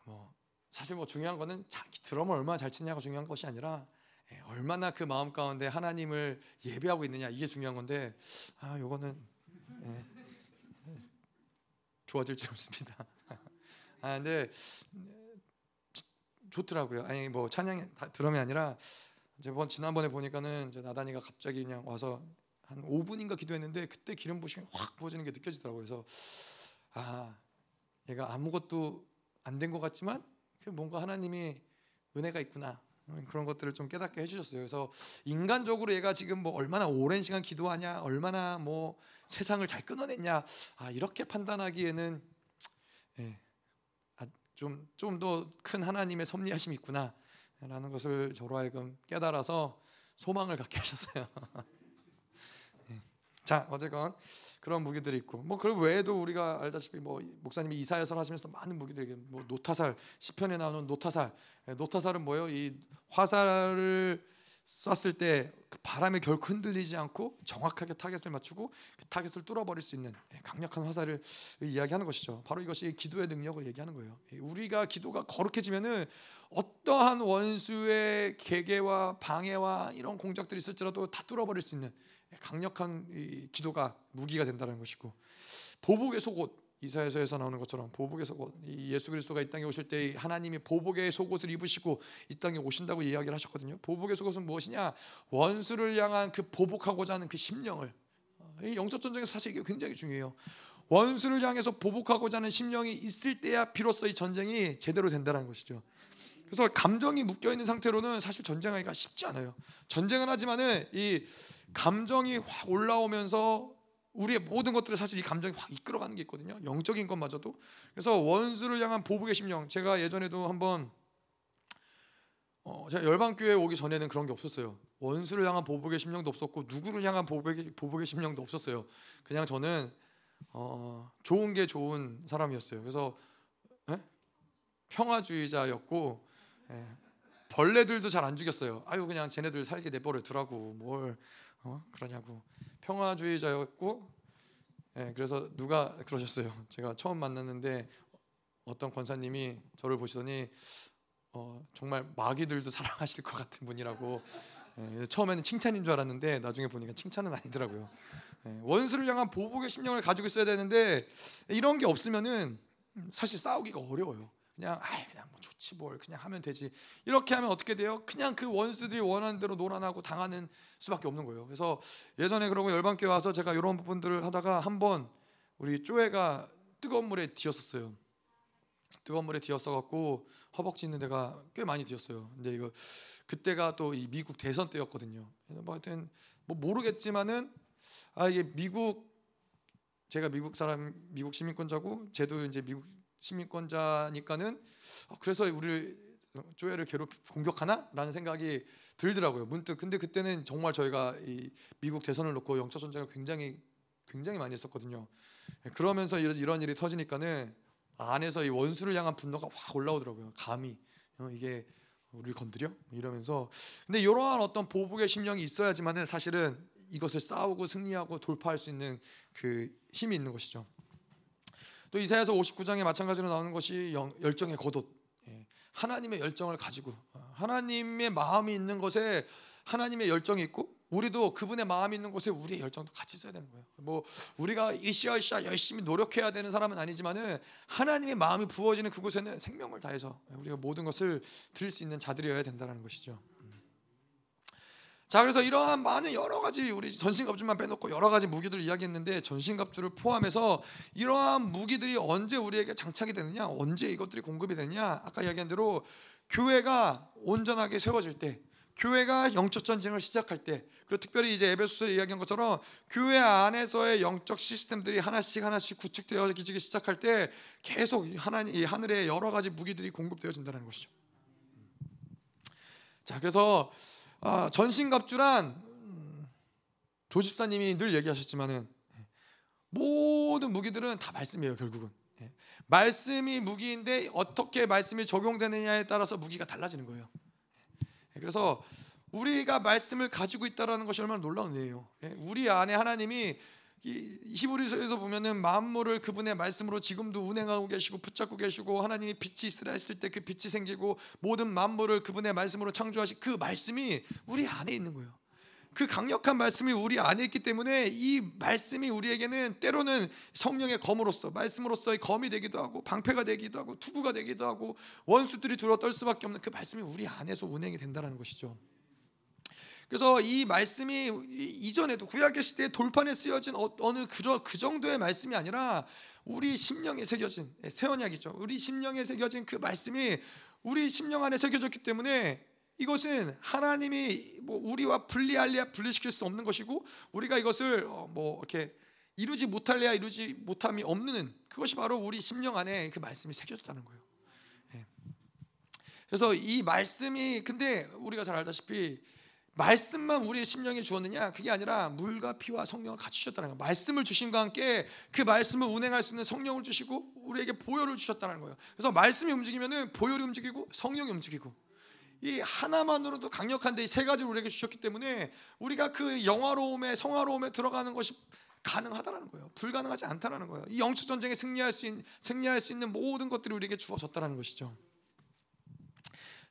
뭐 사실 뭐 중요한 거는 자기 드럼을 얼마나 잘 치냐가 중요한 것이 아니라 예, 얼마나 그 마음 가운데 하나님을 예배하고 있느냐 이게 중요한 건데 아 요거는 예, 좋아질 줄 없습니다. 아 근데 좋더라고요. 아니 뭐 찬양 드럼이 아니라 이번 지난번에 보니까는 이제 나단이가 갑자기 그냥 와서 한 5분인가 기도했는데 그때 기름 부심이 확 부어지는 게 느껴지더라고요. 그래서 아 얘가 아무것도 안 된 것 같지만 뭔가 하나님이 은혜가 있구나. 그런 것들을 좀 깨닫게 해주셨어요. 그래서 인간적으로 얘가 지금 뭐 얼마나 오랜 시간 기도하냐, 얼마나 뭐 세상을 잘 끊어냈냐, 아 이렇게 판단하기에는 예, 아, 좀좀 더 큰 하나님의 섭리하심이 있구나라는 것을 저로 하여금 깨달아서 소망을 갖게 하셨어요. 예. 자 어쨌건 그런 무기들이 있고 뭐 그 외에도 우리가 알다시피 뭐 목사님이 이사야설 하시면서 많은 무기들이 뭐 노타살 시편에 나오는 노타살 예, 노타살은 뭐예요? 이 화살을 쐈을 때그 바람에 결코 흔들리지 않고 정확하게 타겟을 맞추고 그 타겟을 뚫어버릴 수 있는 예, 강력한 화살을 이야기하는 것이죠. 바로 이것이 기도의 능력을 얘기하는 거예요. 예, 우리가 기도가 거룩해지면은 어떠한 원수의 궤계와 방해와 이런 공작들이 있을지라도 다 뚫어버릴 수 있는 강력한 기도가 무기가 된다는 것이고 보복의 속옷 이사야서에서 나오는 것처럼 보복의 속옷 예수 그리스도가 이 땅에 오실 때 하나님이 보복의 속옷을 입으시고 이 땅에 오신다고 이야기를 하셨거든요. 보복의 속옷은 무엇이냐? 원수를 향한 그 보복하고자 하는 그 심령을 어, 이 영적 전쟁에서 사실 이게 굉장히 중요해요. 원수를 향해서 보복하고자 하는 심령이 있을 때야 비로소 이 전쟁이 제대로 된다는 것이죠. 그래서 감정이 묶여 있는 상태로는 사실 전쟁하기가 쉽지 않아요. 전쟁은 하지만은 이 감정이 확 올라오면서 우리의 모든 것들을 사실 이 감정이 확 이끌어가는 게 있거든요. 영적인 것마저도. 그래서 원수를 향한 보복의 심령. 제가 예전에도 한번 어, 제가 열방교회 오기 전에는 그런 게 없었어요. 원수를 향한 보복의 심령도 없었고 누구를 향한 보복의, 보복의 심령도 없었어요. 그냥 저는 어, 좋은 게 좋은 사람이었어요. 그래서 에? 평화주의자였고 에, 벌레들도 잘 안 죽였어요. 아유 그냥 쟤네들 살게 내버려 두라고 뭘 어? 그러냐고 평화주의자였고 예, 그래서 누가 그러셨어요. 제가 처음 만났는데 어떤 권사님이 저를 보시더니 어, 정말 마귀들도 사랑하실 것 같은 분이라고 예, 처음에는 칭찬인 줄 알았는데 나중에 보니까 칭찬은 아니더라고요. 예, 원수를 향한 보복의 심령을 가지고 있어야 되는데 이런 게 없으면은 사실 싸우기가 어려워요. 그냥 아 그냥 뭐 좋지 뭘 그냥 하면 되지 이렇게 하면 어떻게 돼요? 그냥 그 원수들이 원하는 대로 놀아나고 당하는 수밖에 없는 거예요. 그래서 예전에 그러고 열방교 와서 제가 이런 부분들을 하다가 한번 우리 쪼애가 뜨거운 물에 뒤었었어요. 뜨거운 물에 뒤었어 갖고 허벅지 있는 데가 꽤 많이 뒤었어요. 근데 이거 그때가 또 이 미국 대선 때였거든요. 뭐 하여튼 뭐 모르겠지만은 아 이게 미국 제가 미국 사람 미국 시민권자고 쟤도 이제 미국 시민권자니까는 어, 그래서 우리를 조회를 괴롭 공격하나라는 생각이 들더라고요. 문득 근데 그때는 정말 저희가 이 미국 대선을 놓고 영적 전쟁을 굉장히 굉장히 많이 했었거든요. 예, 그러면서 이런, 이런 일이 터지니까는 안에서 이 원수를 향한 분노가 확 올라오더라고요. 감히 어, 이게 우리를 건드려 이러면서 근데 이러한 어떤 보복의 심령이 있어야지만은 사실은 이것을 싸우고 승리하고 돌파할 수 있는 그 힘이 있는 것이죠. 또 이사야서 59장에 마찬가지로 나오는 것이 열정의 겉옷. 예, 하나님의 열정을 가지고 어, 하나님의 마음이 있는 것에 하나님의 열정이 있고 우리도 그분의 마음이 있는 곳에 우리의 열정도 같이 있어야 되는 거예요. 뭐 우리가 이시아이시아 열심히 노력해야 되는 사람은 아니지만은 하나님의 마음이 부어지는 그곳에는 생명을 다해서 우리가 모든 것을 드릴 수 있는 자들이어야 된다는 것이죠. 자 그래서 이러한 많은 여러 가지 우리 전신갑주만 빼놓고 여러 가지 무기들을 이야기했는데 전신갑주를 포함해서 이러한 무기들이 언제 우리에게 장착이 되느냐 언제 이것들이 공급이 되느냐 아까 이야기한 대로 교회가 온전하게 세워질 때 교회가 영적 전쟁을 시작할 때 그리고 특별히 이제 에베소서에 이야기한 것처럼 교회 안에서의 영적 시스템들이 하나씩 하나씩 구축되어지기 시작할 때 계속 하나님 이 하늘의 여러 가지 무기들이 공급되어진다는 것이죠. 자 그래서 아, 전신갑주란 음, 조집사님이 늘 얘기하셨지만은 모든 무기들은 다 말씀이에요 결국은 예. 말씀이 무기인데 어떻게 말씀이 적용되느냐에 따라서 무기가 달라지는 거예요. 예. 그래서 우리가 말씀을 가지고 있다라는 것이 얼마나 놀라운 일이에요. 예. 우리 안에 하나님이 히브리서에서 보면은 만물을 그분의 말씀으로 지금도 운행하고 계시고 붙잡고 계시고 하나님이 빛이 있으라 했을 때 그 빛이 생기고 모든 만물을 그분의 말씀으로 창조하신 그 말씀이 우리 안에 있는 거예요. 그 강력한 말씀이 우리 안에 있기 때문에 이 말씀이 우리에게는 때로는 성령의 검으로서 말씀으로서의 검이 되기도 하고 방패가 되기도 하고 투구가 되기도 하고 원수들이 들어 떨 수밖에 없는 그 말씀이 우리 안에서 운행이 된다는 것이죠. 그래서 이 말씀이 이전에도 구약의 시대에 돌판에 쓰여진 어, 어느 그 정도의 말씀이 아니라 우리 심령에 새겨진 예, 새 언약이죠. 우리 심령에 새겨진 그 말씀이 우리 심령 안에 새겨졌기 때문에 이것은 하나님이 뭐 우리와 분리할래야 분리시킬 수 없는 것이고 우리가 이것을 어, 뭐 이렇게 이루지 못할래야 이루지 못함이 없는 그것이 바로 우리 심령 안에 그 말씀이 새겨졌다는 거예요. 예. 그래서 이 말씀이 근데 우리가 잘 알다시피 말씀만 우리의 심령에 주었느냐 그게 아니라 물과 피와 성령을 같이 주셨다는 거예요. 말씀을 주심과 함께 그 말씀을 운행할 수 있는 성령을 주시고 우리에게 보혈을 주셨다는 거예요. 그래서 말씀이 움직이면은 보혈이 움직이고 성령이 움직이고 이 하나만으로도 강력한데 이 세 가지를 우리에게 주셨기 때문에 우리가 그 영화로움에 성화로움에 들어가는 것이 가능하다라는 거예요. 불가능하지 않다라는 거예요. 이 영적 전쟁에 승리할 수 있는 승리할 수 있는 모든 것들이 우리에게 주어졌다라는 것이죠.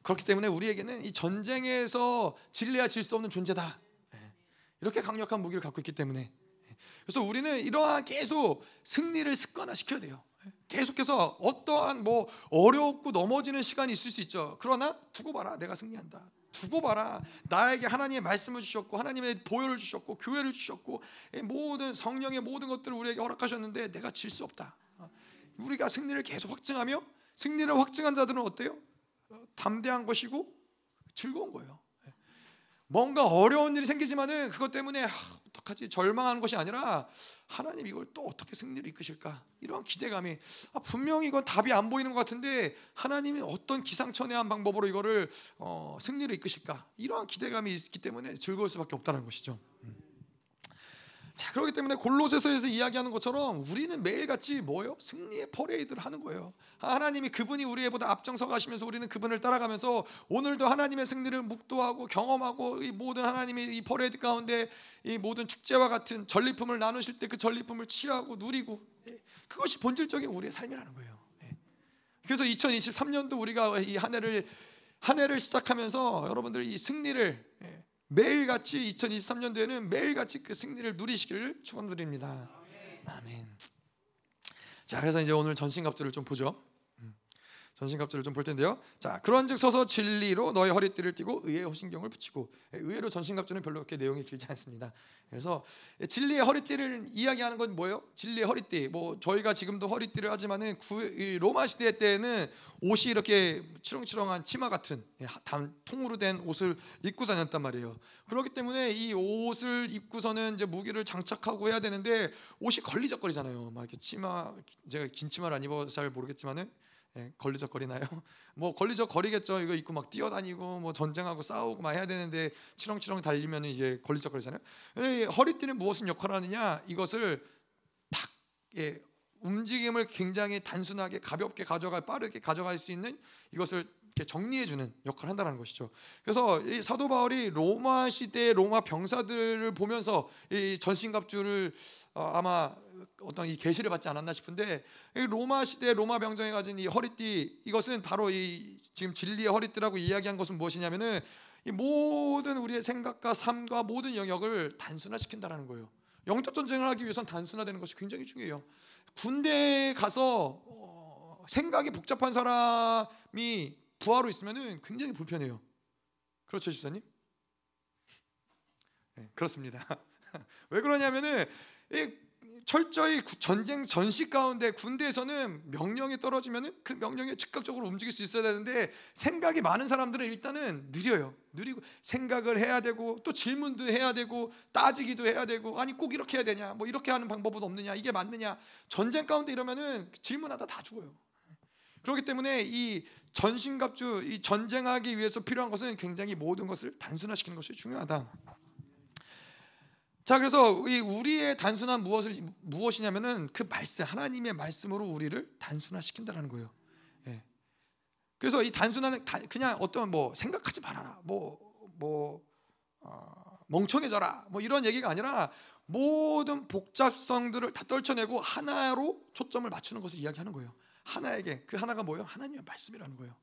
그렇기 때문에 우리에게는 이 전쟁에서 질려야 질 수 없는 존재다. 예. 이렇게 강력한 무기를 갖고 있기 때문에 예. 그래서 우리는 이러한 계속 승리를 습관화 시켜야 돼요. 예. 계속해서 어떠한 뭐 어렵고 넘어지는 시간이 있을 수 있죠. 그러나 두고 봐라, 내가 승리한다. 두고 봐라. 나에게 하나님의 말씀을 주셨고 하나님의 보혈을 주셨고 교회를 주셨고 모든 성령의 모든 것들을 우리에게 허락하셨는데 내가 질 수 없다. 우리가 승리를 계속 확증하며 승리를 확증한 자들은 어때요? 담대한 것이고 즐거운 거예요. 뭔가 어려운 일이 생기지만은 그것 때문에 아, 어떡하지 절망하는 것이 아니라 하나님 이걸 또 어떻게 승리를 이끄실까 이러한 기대감이 아, 분명히 이건 답이 안 보이는 것 같은데 하나님이 어떤 기상천외한 방법으로 이거를 어, 승리를 이끄실까 이러한 기대감이 있기 때문에 즐거울 수밖에 없다는 것이죠. 자, 그렇기 때문에 골로새서에서 이야기하는 것처럼 우리는 매일같이 뭐요? 승리의 퍼레이드를 하는 거예요. 하나님이 그분이 우리보다 앞장서 가시면서 우리는 그분을 따라가면서 오늘도 하나님의 승리를 목도하고 경험하고 이 모든 하나님의 이 퍼레이드 가운데 이 모든 축제와 같은 전리품을 나누실 때 그 전리품을 취하고 누리고 예, 그것이 본질적인 우리의 삶이라는 거예요. 예. 그래서 2023년도 우리가 이 한 해를 한 해를 시작하면서 여러분들 이 승리를 예, 매일같이 2023년도에는 매일같이 그 승리를 누리시기를 축원드립니다. 아멘. 자, 그래서 이제 오늘 전신갑주를 좀 보죠. 음. 전신갑주를 좀 볼 텐데요. 자, 그런즉 서서 진리로 너의 허리띠를 띠고 의의 호신경을 붙이고 예, 의외로 전신갑주는 별로 그렇게 내용이 길지 않습니다. 그래서 진리의 허리띠를 이야기하는 건 뭐예요? 진리의 허리띠. 뭐 저희가 지금도 허리띠를 하지만은 로마 시대 때는 옷이 이렇게 치렁치렁한 치마 같은 예, 통으로 된 옷을 입고 다녔단 말이에요. 그렇기 때문에 이 옷을 입고서는 이제 무기를 장착하고 해야 되는데 옷이 걸리적거리잖아요. 막 이렇게 치마 제가 긴 치마를 안 입어서 잘 모르겠지만은 예, 걸리적거리나요? 뭐 걸리적거리겠죠. 이거 입고 막 뛰어다니고 뭐 전쟁하고 싸우고 막 해야 되는데 치렁치렁 달리면 이제 걸리적거리잖아요. 예, 허리띠는 무엇을 역할을 하느냐? 이것을 탁 예, 움직임을 굉장히 단순하게 가볍게 가져가 빠르게 가져갈 수 있는 이것을 정리해 주는 역할을 한다는 것이죠. 그래서 이 사도 바울이 로마 시대 로마 병사들을 보면서 이 전신갑주를 어, 아마 어떤 이 계시를 받지 않았나 싶은데 로마 시대 로마 병정이 가진 이 허리띠 이것은 바로 이 지금 진리의 허리띠라고 이야기한 것은 무엇이냐면은 이 모든 우리의 생각과 삶과 모든 영역을 단순화시킨다라는 거예요. 영적 전쟁을 하기 위해선 단순화되는 것이 굉장히 중요해요. 군대에 가서 어, 생각이 복잡한 사람이 부하로 있으면은 굉장히 불편해요. 그렇죠, 집사님? 네, 그렇습니다. 왜 그러냐면은 철저히 전쟁 전시 가운데 군대에서는 명령이 떨어지면 그 명령에 즉각적으로 움직일 수 있어야 되는데 생각이 많은 사람들은 일단은 느려요. 느리고 생각을 해야 되고 또 질문도 해야 되고 따지기도 해야 되고 아니 꼭 이렇게 해야 되냐 뭐 이렇게 하는 방법은 없느냐 이게 맞느냐 전쟁 가운데 이러면은 질문하다 다 죽어요. 그렇기 때문에 이 전신갑주 이 전쟁하기 위해서 필요한 것은 굉장히 모든 것을 단순화시키는 것이 중요하다. 자 그래서 우리의 단순한 무엇을 무엇이냐면은 그 말씀 하나님의 말씀으로 우리를 단순화시킨다라는 거예요. 예. 그래서 이 단순한 그냥 어떤 뭐 생각하지 말아라 뭐뭐 어, 멍청해져라 뭐 이런 얘기가 아니라 모든 복잡성들을 다 떨쳐내고 하나로 초점을 맞추는 것을 이야기하는 거예요. 하나에게 그 하나가 뭐예요? 하나님의 말씀이라는 거예요.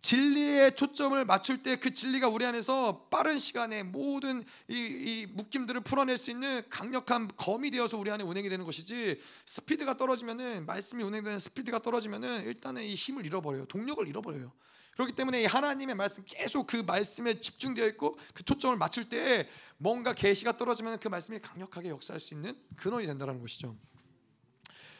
진리에 초점을 맞출 때 그 진리가 우리 안에서 빠른 시간에 모든 이, 이, 묶임들을 풀어낼 수 있는 강력한 검이 되어서 우리 안에 운행이 되는 것이지 스피드가 떨어지면은 말씀이 운행되는 스피드가 떨어지면은 일단은 이 힘을 잃어버려요 동력을 잃어버려요 그렇기 때문에 이 하나님의 말씀 계속 그 말씀에 집중되어 있고 그 초점을 맞출 때 뭔가 계시가 떨어지면 그 말씀이 강력하게 역사할 수 있는 근원이 된다는 것이죠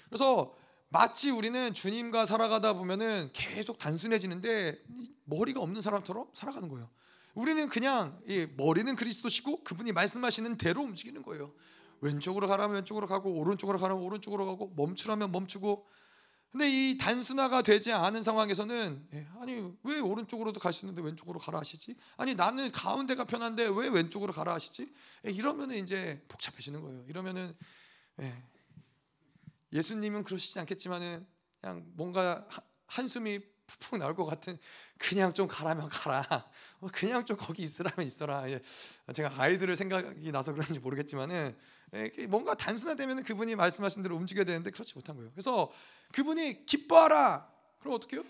그래서 마치 우리는 주님과 살아가다 보면은 계속 단순해지는데 머리가 없는 사람처럼 살아가는 거예요. 우리는 그냥 이 머리는 그리스도시고 그분이 말씀하시는 대로 움직이는 거예요. 왼쪽으로 가라면 왼쪽으로 가고 오른쪽으로 가라면 오른쪽으로 가고 멈추라면 멈추고 근데 이 단순화가 되지 않은 상황에서는 예, 아니 왜 오른쪽으로도 갈 수 있는데 왼쪽으로 가라 하시지? 아니 나는 가운데가 편한데 왜 왼쪽으로 가라 하시지? 예, 이러면은 이제 복잡해지는 거예요. 이러면은 예, 예수님은 그러시지 않겠지만은 그냥 뭔가 한숨이 푹푹 나올 것 같은 그냥 좀 가라면 가라. 어, 그냥 좀 거기 있으라면 있어라. 제가 아이들을 생각이 나서 그런지 모르겠지만은 뭔가 단순화되면 그분이 말씀하신 대로 움직여야 되는데 그렇지 못한 거예요. 그래서 그분이 기뻐하라. 그럼 어떻게 해요?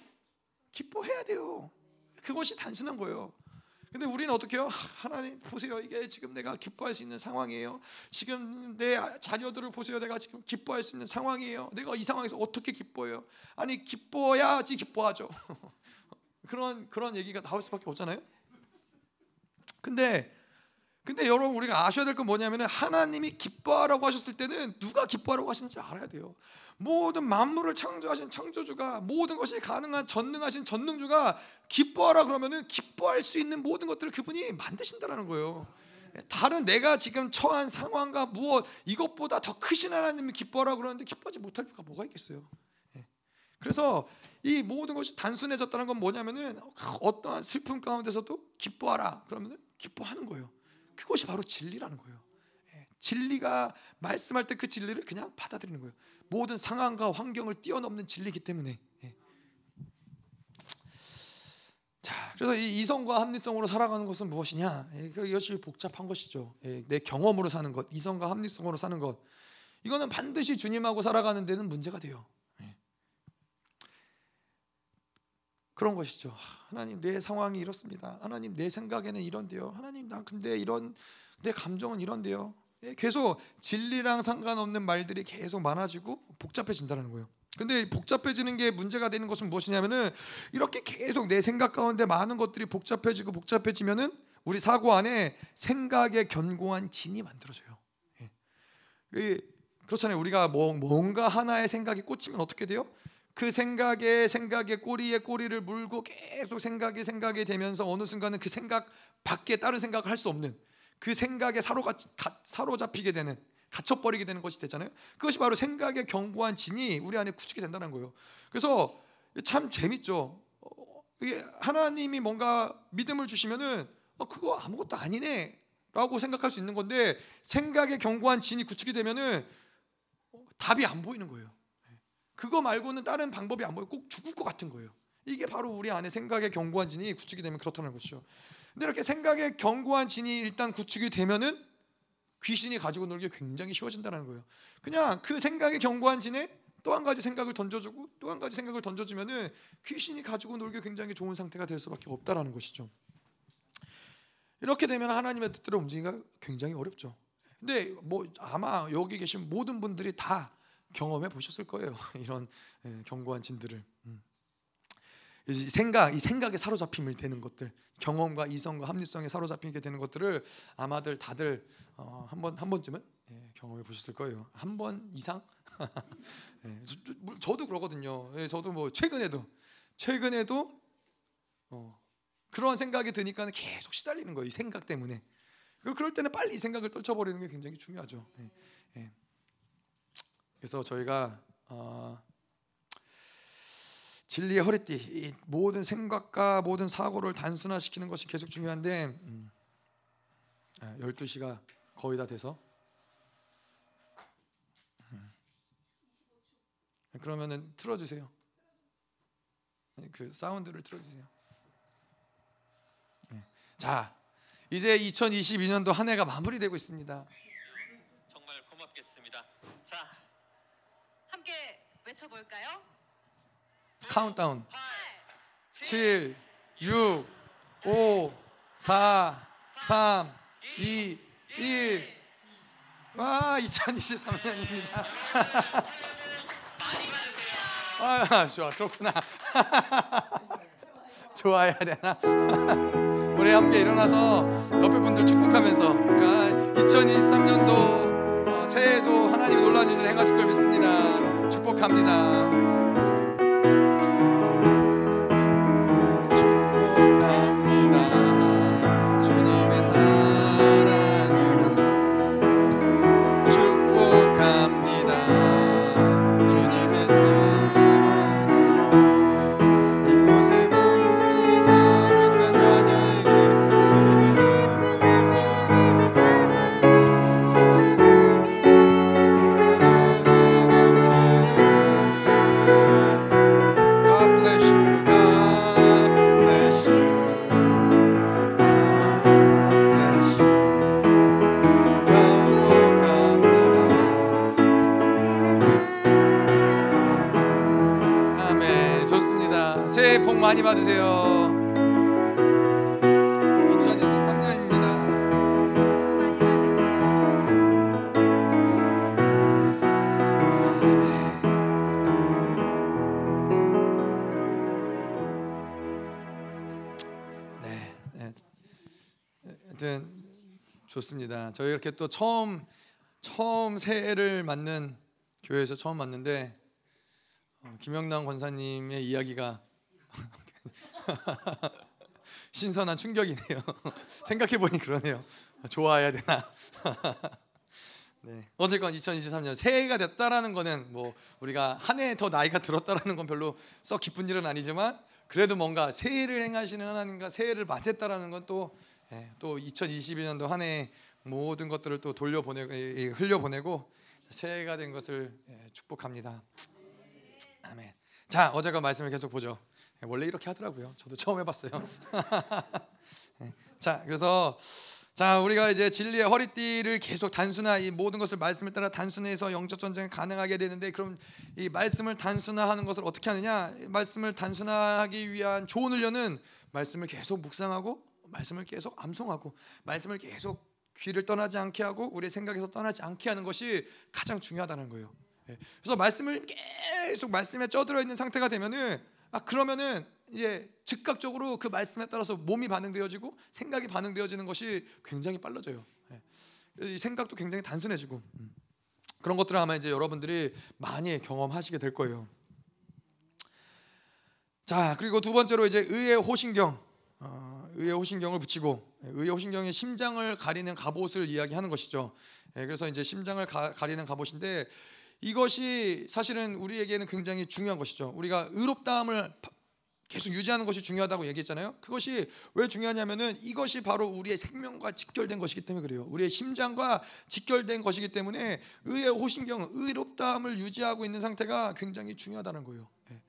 기뻐해야 돼요. 그것이 단순한 거예요 근데 우리는 어떻게 해요? 하나님 보세요. 이게 지금 내가 기뻐할 수 있는 상황이에요. 지금 내 자녀들을 보세요. 내가 지금 기뻐할 수 있는 상황이에요. 내가 이 상황에서 어떻게 기뻐해요? 아니 기뻐야지 기뻐하죠. 그런 그런 얘기가 나올 수밖에 없잖아요. 근데 근데 여러분 우리가 아셔야 될 건 뭐냐면은 하나님이 기뻐하라고 하셨을 때는 누가 기뻐하라고 하시는지 알아야 돼요. 모든 만물을 창조하신 창조주가 모든 것이 가능한 전능하신 전능주가 기뻐하라 그러면은 기뻐할 수 있는 모든 것들을 그분이 만드신다라는 거예요. 다른 내가 지금 처한 상황과 무엇 이것보다 더 크신 하나님이 기뻐하라 그러는데 기뻐하지 못할 이유가 뭐가 있겠어요. 예. 그래서 이 모든 것이 단순해졌다는 건 뭐냐면은 어떠한 슬픔 가운데서도 기뻐하라 그러면은 기뻐하는 거예요. 그것이 바로 진리라는 거예요. 예, 진리가 말씀할 때 그 진리를 그냥 받아들이는 거예요. 모든 상황과 환경을 뛰어넘는 진리이기 때문에. 예. 자, 그래서 이 이성과 합리성으로 살아가는 것은 무엇이냐? 예, 그것이 복잡한 것이죠. 내 경험으로 사는 것, 이성과 합리성으로 사는 것. 이거는 반드시 주님하고 살아가는 데는 문제가 돼요. 그런 것이죠. 하나님 내 상황이 이렇습니다. 하나님 내 생각에는 이런데요. 하나님 나 근데 이런 내 감정은 이런데요. 예, 계속 진리랑 상관없는 말들이 계속 많아지고 복잡해진다는 거예요. 근데 복잡해지는 게 문제가 되는 것은 무엇이냐면은 이렇게 계속 내 생각 가운데 많은 것들이 복잡해지고 복잡해지면은 우리 사고 안에 생각의 견고한 진이 만들어져요. 예. 그렇잖아요. 우리가 뭐, 뭔가 하나의 생각이 꽂히면 어떻게 돼요? 그 생각에 생각에 꼬리에 꼬리를 물고 계속 생각이 생각이 되면서 어느 순간은 그 생각 밖에 다른 생각을 할 수 없는 그 생각에 사로가 사로잡히게 되는 갇혀버리게 되는 것이 되잖아요. 그것이 바로 생각의 견고한 진이 우리 안에 구축이 된다는 거예요. 그래서 참 재밌죠. 어, 하나님이 뭔가 믿음을 주시면은 어, 그거 아무것도 아니네라고 생각할 수 있는 건데 생각의 견고한 진이 구축이 되면은 답이 안 보이는 거예요. 그거 말고는 다른 방법이 안 보여. 꼭 죽을 것 같은 거예요. 이게 바로 우리 안에 생각의 견고한 진이 구축이 되면 그렇다는 것이죠. 근데 이렇게 생각의 견고한 진이 일단 구축이 되면은 귀신이 가지고 놀기 굉장히 쉬워진다는 거예요. 그냥 그 생각의 견고한 진에 또 한 가지 생각을 던져주고 또 한 가지 생각을 던져주면은 귀신이 가지고 놀기 굉장히 좋은 상태가 될 수밖에 없다라는 것이죠. 이렇게 되면 하나님의 뜻대로 움직이기가 굉장히 어렵죠. 근데 뭐 아마 여기 계신 모든 분들이 다 경험해 보셨을 거예요. 이런 예, 견고한 진들을. 음. 이 생각, 이 생각에 사로잡힘을 되는 것들, 경험과 이성과 합리성에 사로잡히게 되는 것들을 아마들 다들 어, 한번 한 번쯤은 예, 경험해 보셨을 거예요. 한 번 이상? 예, 저, 도 그러거든요. 예, 저도 뭐 최근에도 최근에도 어, 그런 생각이 드니까 계속 시달리는 거예요. 이 생각 때문에. 그럴 때는 빨리 이 생각을 떨쳐버리는 게 굉장히 중요하죠. 예, 예. 그래서 저희가 어, 진리의 허리띠, 모든 생각과 모든 사고를 단순화시키는 것이 계속 중요한데 음, 12시가 거의 다 돼서 음, 그러면은 틀어주세요. 그 사운드를 틀어주세요. 네. 자, 이제 2022년도 한 해가 마무리되고 있습니다. 정말 고맙겠습니다. 자, 함께 외쳐볼까요? 카운트다운 7 6 5 4 3 2 1 와, 2023년입니다. 아, 좋아, 좋구나. 좋아해야 되나? 우리 함께 일어나서 옆에 분들 축복하면서 2023년도 새해에도 하나님의 놀라운 일을 행하실 걸 믿습니다. 축복합니다. 좋습니다. 저희 이렇게 또 처음 처음 새해를 맞는 교회에서 처음 맞는데 어, 김영남 권사님의 이야기가 신선한 충격이네요. 생각해 보니 그러네요. 좋아해야 되나? 네. 어쨌건 2023년 새해가 됐다라는 거는 뭐 우리가 한 해 더 나이가 들었다라는 건 별로 썩 기쁜 일은 아니지만 그래도 뭔가 새해를 행하시는 하나님과 새해를 맞았다라는 건 또 또 2022년도 한 해 모든 것들을 또 돌려보내고 이- 이 흘려보내고 새해가 된 것을 예, 축복합니다. 아멘. 자 어제가 말씀을 계속 보죠. 예, 원래 이렇게 하더라고요. 저도 처음 해봤어요. 예, 자 그래서 자 우리가 이제 진리의 허리띠를 계속 단순화 이 모든 것을 말씀을 따라 단순해서 영적 전쟁이 가능하게 되는데 그럼 이 말씀을 단순화하는 것을 어떻게 하느냐? 이 말씀을 단순화하기 위한 좋은 훈련은 말씀을 계속 묵상하고 말씀을 계속 암송하고 말씀을 계속 귀를 떠나지 않게 하고 우리의 생각에서 떠나지 않게 하는 것이 가장 중요하다는 거예요. 예. 그래서 말씀을 계속 말씀에 쪄들어 있는 상태가 되면은 아 그러면은 이제 즉각적으로 그 말씀에 따라서 몸이 반응되어지고 생각이 반응되어지는 것이 굉장히 빨라져요. 예. 이 생각도 굉장히 단순해지고 음. 그런 것들을 아마 이제 여러분들이 많이 경험하시게 될 거예요. 자 그리고 두 번째로 이제 의의 호신경, 어, 의의 호신경을 붙이고 예, 의의 호신경의 심장을 가리는 갑옷을 이야기하는 것이죠. 예, 그래서 이제 심장을 가, 가리는 갑옷인데 이것이 사실은 우리에게는 굉장히 중요한 것이죠. 우리가 의롭다함을 파- 계속 유지하는 것이 중요하다고 얘기했잖아요. 그것이 왜 중요하냐면은 이것이 바로 우리의 생명과 직결된 것이기 때문에 그래요. 우리의 심장과 직결된 것이기 때문에 의의 호신경, 의롭다함을 유지하고 있는 상태가 굉장히 중요하다는 거예요. 예.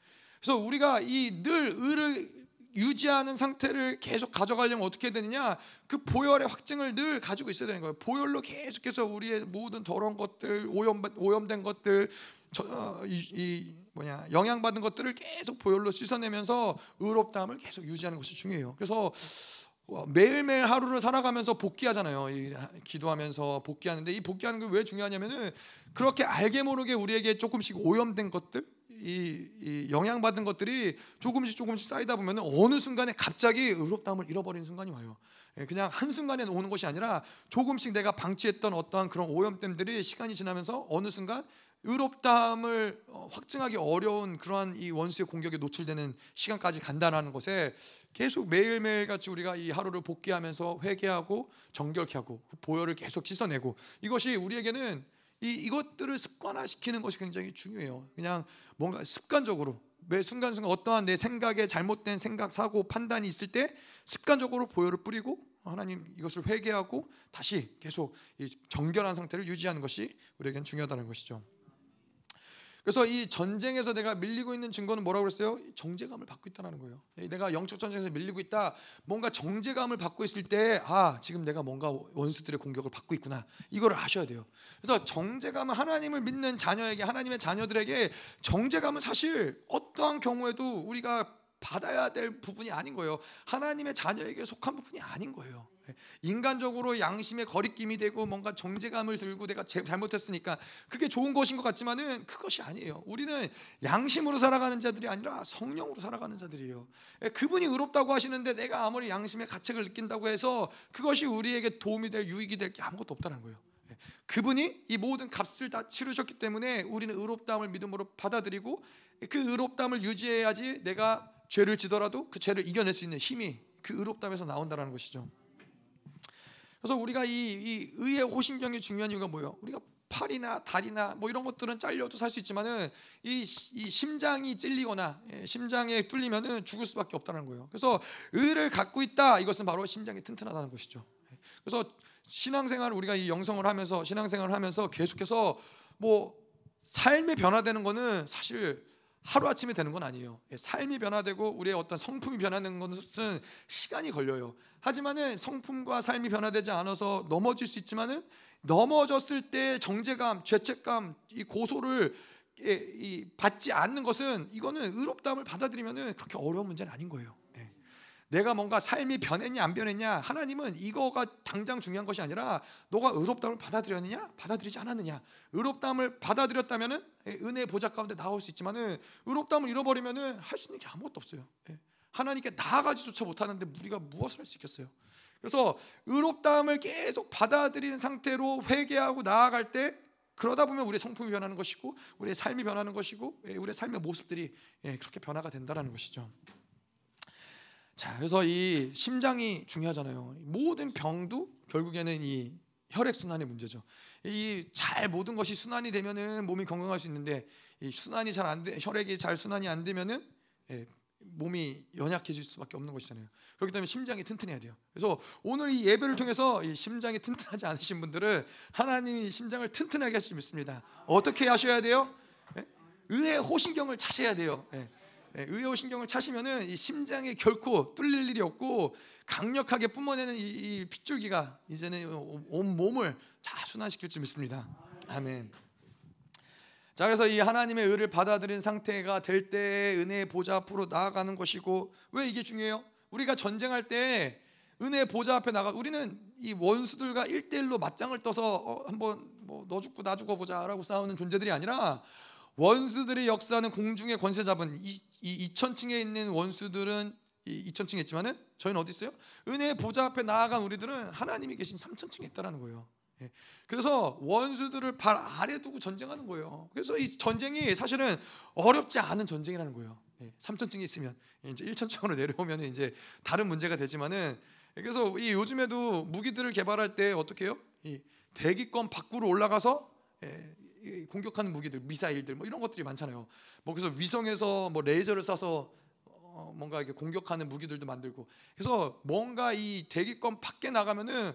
그래서 우리가 이 늘 의를 유지하는 상태를 계속 가져가려면 어떻게 해야 되느냐? 그 보혈의 확증을 늘 가지고 있어야 되는 거예요. 보혈로 계속해서 우리의 모든 더러운 것들, 오염 오염된 것들, 저, 어, 이, 이 뭐냐 영향받은 것들을 계속 보혈로 씻어내면서 의롭다함을 계속 유지하는 것이 중요해요. 그래서 와, 매일매일 하루를 살아가면서 복귀하잖아요. 이, 기도하면서 복귀하는데 이 복귀하는 게 왜 중요하냐면은 그렇게 알게 모르게 우리에게 조금씩 오염된 것들, 이, 이 영향받은 것들이 조금씩 조금씩 쌓이다 보면 어느 순간에 갑자기 의롭다함을 잃어버리는 순간이 와요. 예, 그냥 한 순간에 오는 것이 아니라 조금씩 내가 방치했던 어떠한 그런 오염됨들이 시간이 지나면서 어느 순간 의롭다함을 어, 확증하기 어려운 그러한 이 원수의 공격에 노출되는 시간까지 간다라는 것에 계속 매일매일 같이 우리가 이 하루를 복귀하면서 회개하고 정결케 하고 그 보혈을 계속 씻어내고 이것이 우리에게는 이 이것들을 습관화시키는 것이 굉장히 중요해요. 그냥 뭔가 습관적으로 매 순간순간 어떠한 내 생각에 잘못된 생각, 사고, 판단이 있을 때 습관적으로 보혈을 뿌리고 하나님 이것을 회개하고 다시 계속 이 정결한 상태를 유지하는 것이 우리에겐 중요하다는 것이죠. 그래서 이 전쟁에서 내가 밀리고 있는 증거는 뭐라고 그랬어요? 정제감을 받고 있다는 거예요. 내가 영적 전쟁에서 밀리고 있다. 뭔가 정제감을 받고 있을 때, 아 지금 내가 뭔가 원수들의 공격을 받고 있구나. 이거를 아셔야 돼요. 그래서 정제감은 하나님을 믿는 자녀에게, 하나님의 자녀들에게 정제감은 사실 어떠한 경우에도 우리가 받아야 될 부분이 아닌 거예요. 하나님의 자녀에게 속한 부분이 아닌 거예요. 인간적으로 양심의 거리낌이 되고 뭔가 정제감을 들고 내가 제- 잘못했으니까 그게 좋은 것인 것 같지만은 그것이 아니에요. 우리는 양심으로 살아가는 자들이 아니라 성령으로 살아가는 자들이에요. 예, 그분이 의롭다고 하시는데 내가 아무리 양심의 가책을 느낀다고 해서 그것이 우리에게 도움이 될 유익이 될 게 아무것도 없다는 거예요. 예, 그분이 이 모든 값을 다 치르셨기 때문에 우리는 의롭다함을 믿음으로 받아들이고 그 의롭다함을 유지해야지 내가 죄를 지더라도 그 죄를 이겨낼 수 있는 힘이 그 의롭다함에서 나온다는 것이죠. 그래서 우리가 이, 이 의의 호신경이 중요한 이유가 뭐예요? 우리가 팔이나 다리나 뭐 이런 것들은 잘려도 살 수 있지만은 이, 시- 이 심장이 찔리거나 예, 심장에 뚫리면은 죽을 수밖에 없다는 거예요. 그래서 의를 갖고 있다 이것은 바로 심장이 튼튼하다는 것이죠. 예, 그래서 신앙생활을 우리가 이 영성을 하면서 신앙생활을 하면서 계속해서 뭐 삶이 변화되는 거는 사실 하루 아침에 되는 건 아니에요. 예, 삶이 변화되고 우리의 어떤 성품이 변화되는 것은 시간이 걸려요. 하지만은 성품과 삶이 변화되지 않아서 넘어질 수 있지만은 넘어졌을 때 정제감, 죄책감, 이 고소를 이 받지 않는 것은 이거는 의롭다함을 받아들이면은 그렇게 어려운 문제는 아닌 거예요. 예. 내가 뭔가 삶이 변했냐 안 변했냐 하나님은 이거가 당장 중요한 것이 아니라 너가 의롭다함을 받아들였느냐 받아들이지 않았느냐 의롭다함을 받아들였다면은 예, 은혜의 보좌 가운데 나올 수 있지만은 의롭다함을 잃어버리면은 할 수 있는 게 아무것도 없어요. 예. 하나님께 나아가지조차 못하는데 우리가 무엇을 할 수 있겠어요? 그래서 의롭다함을 계속 받아들이는 상태로 회개하고 나아갈 때 그러다 보면 우리의 성품이 변하는 것이고 우리의 삶이 변하는 것이고 예, 우리의 삶의 모습들이 예, 그렇게 변화가 된다라는 것이죠. 자, 그래서 이 심장이 중요하잖아요. 모든 병도 결국에는 이 혈액 순환의 문제죠. 이 잘 모든 것이 순환이 되면은 몸이 건강할 수 있는데 이 순환이 잘 안 돼, 혈액이 잘 순환이 안 되면은 예, 몸이 연약해질 수밖에 없는 것이잖아요. 그렇기 때문에 심장이 튼튼해야 돼요. 그래서 오늘 이 예배를 통해서 이 심장이 튼튼하지 않으신 분들은 하나님이 심장을 튼튼하게 하실 줄 믿습니다. 어떻게 하셔야 돼요? 예? 의의 호신경을 차셔야 돼요. 예. 예, 의의 호신경을 차시면은 이 심장에 결코 뚫릴 일이 없고 강력하게 뿜어내는 이, 이 핏줄기가 이제는 온 몸을 다 순환시킬 줄 믿습니다. 아멘. 자 그래서 이 하나님의 의를 받아들인 상태가 될 때 은혜의 보좌 앞으로 나아가는 것이고 왜 이게 중요해요? 우리가 전쟁할 때 은혜의 보좌 앞에 나가 우리는 이 원수들과 1대1로 맞짱을 떠서 어, 한번 뭐 너 죽고 나 죽어 보자라고 싸우는 존재들이 아니라 원수들이 역사하는 공중의 권세 잡은 이, 이 2천층에 있는 원수들은 이 2천층에 있지만은 저희는 어디 있어요? 은혜의 보좌 앞에 나아간 우리들은 하나님이 계신 3천층에 있다라는 거예요. 예. 그래서 원수들을 발 아래 두고 전쟁하는 거예요. 그래서 이 전쟁이 사실은 어렵지 않은 전쟁이라는 거예요. 3천층이 있으면 이제 1천층으로 내려오면 이제 다른 문제가 되지만은 그래서 이 요즘에도 무기들을 개발할 때 어떻게 해요? 이 대기권 밖으로 올라가서 예, 공격하는 무기들, 미사일들 뭐 이런 것들이 많잖아요. 뭐 그래서 위성에서 뭐 레이저를 쏴서 어, 뭔가 이렇게 공격하는 무기들도 만들고 그래서 뭔가 이 대기권 밖에 나가면은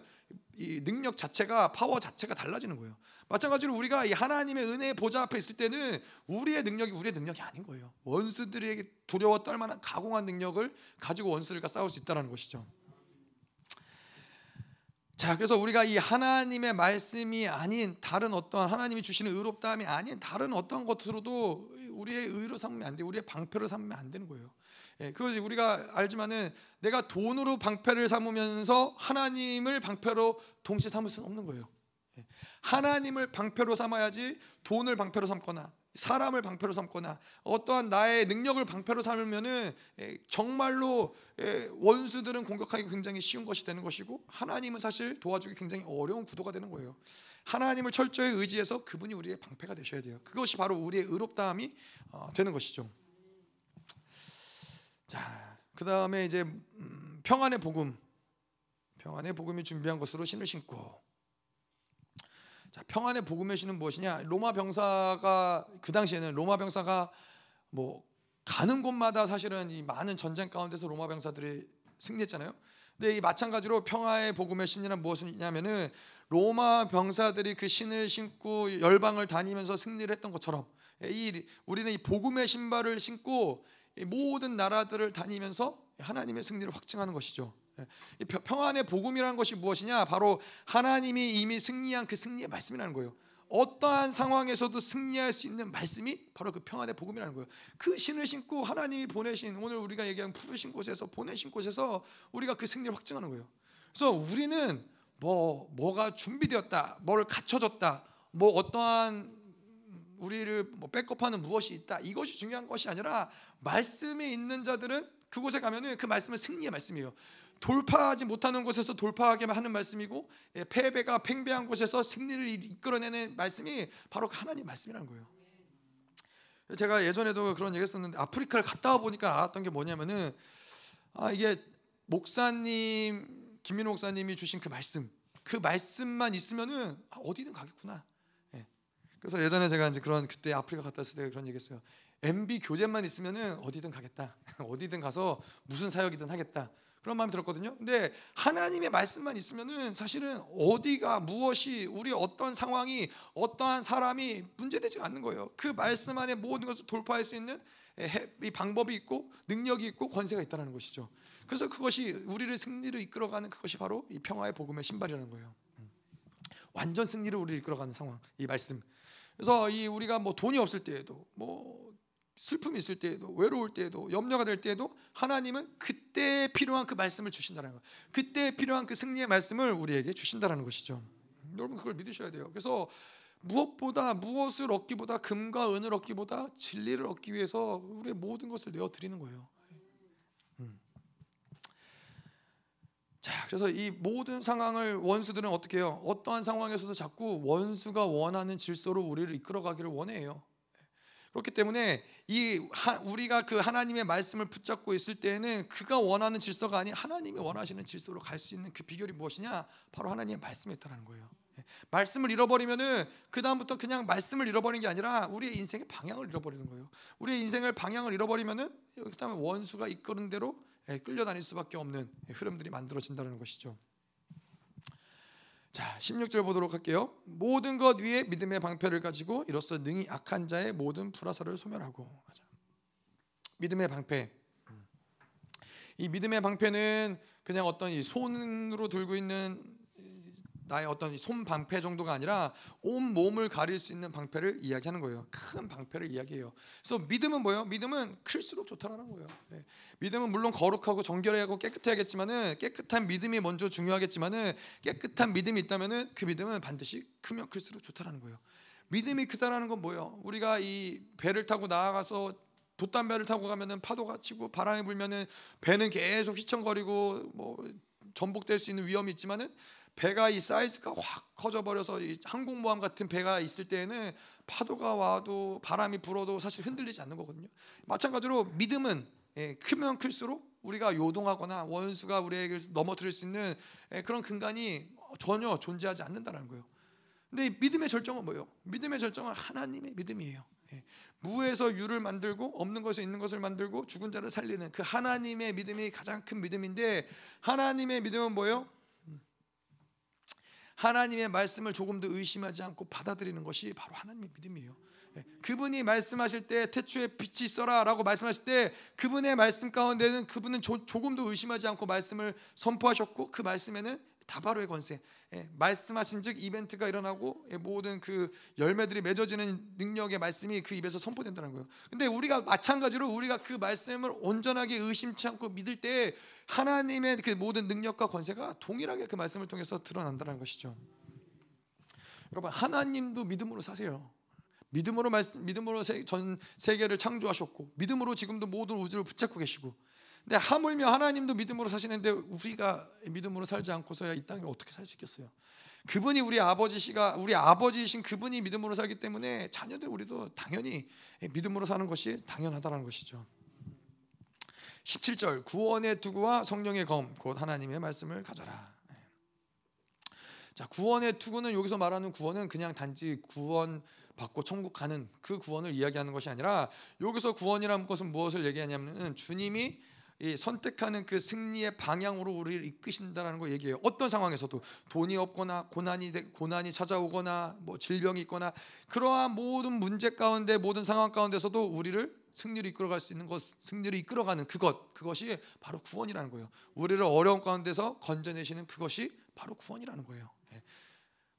이 능력 자체가 파워 자체가 달라지는 거예요. 마찬가지로 우리가 이 하나님의 은혜의 보좌 앞에 있을 때는 우리의 능력이 우리의 능력이 아닌 거예요. 원수들에게 두려워 떨 만한 가공한 능력을 가지고 원수들과 싸울 수 있다는 것이죠. 자, 그래서 우리가 이 하나님의 말씀이 아닌 다른 어떠한 하나님이 주시는 의롭다함이 아닌 다른 어떤 것으로도 우리의 의로 삼으면 안 돼. 우리의 방패로 삼으면 안 되는 거예요. 예, 그것이 우리가 알지만은 내가 돈으로 방패를 삼으면서 하나님을 방패로 동시에 삼을 수는 없는 거예요. 예, 하나님을 방패로 삼아야지 돈을 방패로 삼거나 사람을 방패로 삼거나 어떠한 나의 능력을 방패로 삼으면은 예, 정말로 예, 원수들은 공격하기 굉장히 쉬운 것이 되는 것이고 하나님은 사실 도와주기 굉장히 어려운 구도가 되는 거예요. 하나님을 철저히 의지해서 그분이 우리의 방패가 되셔야 돼요. 그것이 바로 우리의 의롭다함이 어, 되는 것이죠. 자, 그 다음에 이제 음, 평안의 복음, 평안의 복음이 준비한 것으로 신을 신고. 자, 평안의 복음의 신은 무엇이냐? 로마 병사가 그 당시에는 로마 병사가 뭐 가는 곳마다 사실은 이 많은 전쟁 가운데서 로마 병사들이 승리했잖아요. 근데 이 마찬가지로 평화의 복음의 신이란 무엇이냐면은 로마 병사들이 그 신을 신고 열방을 다니면서 승리를 했던 것처럼 이 우리는 이 복음의 신발을 신고 모든 나라들을 다니면서 하나님의 승리를 확증하는 것이죠. 예. 평안의 복음이라는 것이 무엇이냐? 바로 하나님이 이미 승리한 그 승리의 말씀이라는 거예요. 어떠한 상황에서도 승리할 수 있는 말씀이 바로 그 평안의 복음이라는 거예요. 그 신을 신고 하나님이 보내신 오늘 우리가 얘기한 푸르신 곳에서 보내신 곳에서 우리가 그 승리를 확증하는 거예요. 그래서 우리는 뭐 뭐가 준비되었다, 뭘 갖춰졌다, 뭐 어떠한 우리를 뭐 백업하는 무엇이 있다 이것이 중요한 것이 아니라 말씀에 있는 자들은 그곳에 가면은 그 말씀은 승리의 말씀이에요. 돌파하지 못하는 곳에서 돌파하게 하는 말씀이고 예, 패배가 팽배한 곳에서 승리를 이끌어내는 말씀이 바로 그 하나님 말씀이라는 거예요. 제가 예전에도 그런 얘기했었는데 아프리카를 갔다 와 보니까 알았던 게 뭐냐면은 아 이게 목사님 김민호 목사님이 주신 그 말씀 그 말씀만 있으면은 아, 어디든 가겠구나. 예. 그래서 예전에 제가 이제 그런 그때 아프리카 갔다 왔을 때 그런 얘기했어요. MB 교재만 있으면은 어디든 가겠다. 어디든 가서 무슨 사역이든 하겠다. 그런 마음이 들었거든요. 근데 하나님의 말씀만 있으면은 사실은 어디가 무엇이 우리 어떤 상황이 어떠한 사람이 문제되지 않는 거예요. 그 말씀 안에 모든 것을 돌파할 수 있는 이 방법이 있고 능력이 있고 권세가 있다는 것이죠. 그래서 그것이 우리를 승리로 이끌어가는 그것이 바로 이 평화의 복음의 신발이라는 거예요. 음. 완전 승리를 우리를 이끌어가는 상황, 이 말씀. 그래서 이 우리가 뭐 돈이 없을 때에도 뭐 슬픔이 있을 때에도 외로울 때에도 염려가 될 때에도 하나님은 그때 필요한 그 말씀을 주신다는 거. 그때 필요한 그 승리의 말씀을 우리에게 주신다는 것이죠. 여러분 그걸 믿으셔야 돼요. 그래서 무엇보다 무엇을 얻기보다 금과 은을 얻기보다 진리를 얻기 위해서 우리의 모든 것을 내어 드리는 거예요. 음. 자, 그래서 이 모든 상황을 원수들은 어떻게 해요? 어떠한 상황에서도 자꾸 원수가 원하는 질서로 우리를 이끌어가기를 원해요. 그렇기 때문에 이 하, 우리가 그 하나님의 말씀을 붙잡고 있을 때에는 그가 원하는 질서가 아닌 하나님이 원하시는 질서로 갈 수 있는 그 비결이 무엇이냐? 바로 하나님의 말씀에 있다는 거예요. 예. 말씀을 잃어버리면은 그 다음부터 그냥 말씀을 잃어버리는 게 아니라 우리의 인생의 방향을 잃어버리는 거예요. 우리의 인생을 방향을 잃어버리면은 그다음에 원수가 이끄는 대로 예, 끌려다닐 수밖에 없는 흐름들이 만들어진다는 것이죠. 자, 16절 보도록 할게요. 모든 것 위에 믿음의 방패를 가지고 이로써 능히 악한 자의 모든 불화살을 소멸하고. 믿음의 방패. 이 믿음의 방패는 그냥 어떤 이 손으로 들고 있는 나의 어떤 손 방패 정도가 아니라 온 몸을 가릴 수 있는 방패를 이야기하는 거예요. 큰 방패를 이야기해요. 그래서 믿음은 뭐예요? 믿음은 클수록 좋다라는 거예요. 네. 믿음은 물론 거룩하고 정결해야 하고 깨끗해야겠지만은 깨끗한 믿음이 먼저 중요하겠지만은 깨끗한 믿음이 있다면은 그 믿음은 반드시 크면 클수록 좋다라는 거예요. 믿음이 크다라는 건 뭐예요? 우리가 이 배를 타고 나아가서 돛담배를 타고 가면은 파도가 치고 바람이 불면은 배는 계속 휘청거리고 뭐 전복될 수 있는 위험이 있지만은 배가 이 사이즈가 확 커져 버려서 항공모함 같은 배가 있을 때에는 파도가 와도 바람이 불어도 사실 흔들리지 않는 거거든요. 마찬가지로 믿음은 예, 크면 클수록 우리가 요동하거나 원수가 우리에게 넘어뜨릴 수 있는 예, 그런 근간이 전혀 존재하지 않는다는 거예요. 근데 믿음의 절정은 뭐예요? 믿음의 절정은 하나님의 믿음이에요. 예, 무에서 유를 만들고 없는 것에 있는 것을 만들고 죽은 자를 살리는 그 하나님의 믿음이 가장 큰 믿음인데 하나님의 믿음은 뭐예요? 하나님의 말씀을 조금 도 의심하지 않고 받아들이는 것이 바로 하나님의 믿음이에요. 예, 그분이 말씀하실 때 태초에 빛이 있어라라고 말씀하실 때 그분의 말씀 가운데는 그분은 조, 조금도 의심하지 않고 말씀을 선포하셨고 그 말씀에는 다바로의 권세 예, 말씀하신즉 이벤트가 일어나고 예, 모든 그 열매들이 맺어지는 능력의 말씀이 그 입에서 선포된다는 거예요. 근데 우리가 마찬가지로 우리가 그 말씀을 온전하게 의심치 않고 믿을 때 하나님의 그 모든 능력과 권세가 동일하게 그 말씀을 통해서 드러난다는 것이죠. 여러분 하나님도 믿음으로 사세요. 믿음으로 말씀, 믿음으로 전 세계를 창조하셨고 믿음으로 지금도 모든 우주를 붙잡고 계시고 근데 하물며 하나님도 믿음으로 사시는데 우리가 믿음으로 살지 않고서야 이 땅에 어떻게 살 수 있겠어요? 그분이 우리 아버지시가 우리 아버지이신 그분이 믿음으로 살기 때문에 자녀들 우리도 당연히 믿음으로 사는 것이 당연하다는 것이죠. 17절 구원의 투구와 성령의 검 곧 하나님의 말씀을 가져라. 자 구원의 투구는 여기서 말하는 구원은 그냥 단지 구원 받고 천국 가는 그 구원을 이야기하는 것이 아니라 여기서 구원이라는 것은 무엇을 얘기하냐면은 주님이 이 선택하는 그 승리의 방향으로 우리를 이끄신다라는 걸 얘기해요. 어떤 상황에서도 돈이 없거나 고난이 고난이 찾아오거나 뭐 질병이 있거나 그러한 모든 문제 가운데 모든 상황 가운데서도 우리를 승리를 이끌어갈 수 있는 것, 승리를 이끌어가는 그것, 그것이 바로 구원이라는 거예요. 우리를 어려운 가운데서 건져내시는 그것이 바로 구원이라는 거예요. 예.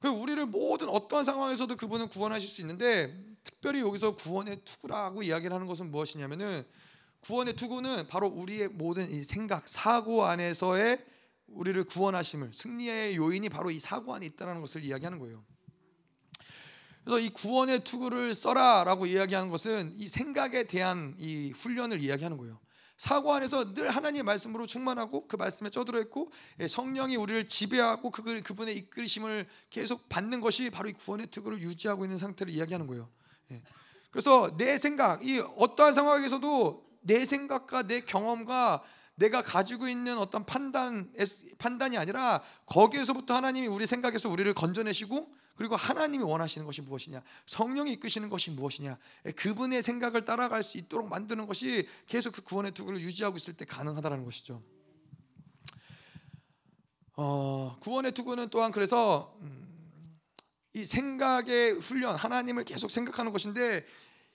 그 우리를 모든 어떠한 상황에서도 그분은 구원하실 수 있는데 특별히 여기서 구원의 투구라고 이야기를 하는 것은 무엇이냐면은 구원의 투구는 바로 우리의 모든 이 생각, 사고 안에서의 우리를 구원하심을 승리의 요인이 바로 이 사고 안에 있다는 것을 이야기하는 거예요. 그래서 이 구원의 투구를 써라라고 이야기하는 것은 이 생각에 대한 이 훈련을 이야기하는 거예요. 사고 안에서 늘 하나님의 말씀으로 충만하고 그 말씀에 쪄들어 있고 예, 성령이 우리를 지배하고 그 그분의 이끌심을 계속 받는 것이 바로 이 구원의 투구를 유지하고 있는 상태를 이야기하는 거예요. 예. 그래서 내 생각, 이 어떠한 상황에서도 내 생각과 내 경험과 내가 가지고 있는 어떤 판단 판단이 아니라 거기에서부터 하나님이 우리 생각에서 우리를 건져내시고 그리고 하나님이 원하시는 것이 무엇이냐 성령이 이끄시는 것이 무엇이냐 그분의 생각을 따라갈 수 있도록 만드는 것이 계속 그 구원의 투구를 유지하고 있을 때 가능하다는 것이죠. 어, 구원의 투구는 또한 그래서 음, 이 생각의 훈련 하나님을 계속 생각하는 것인데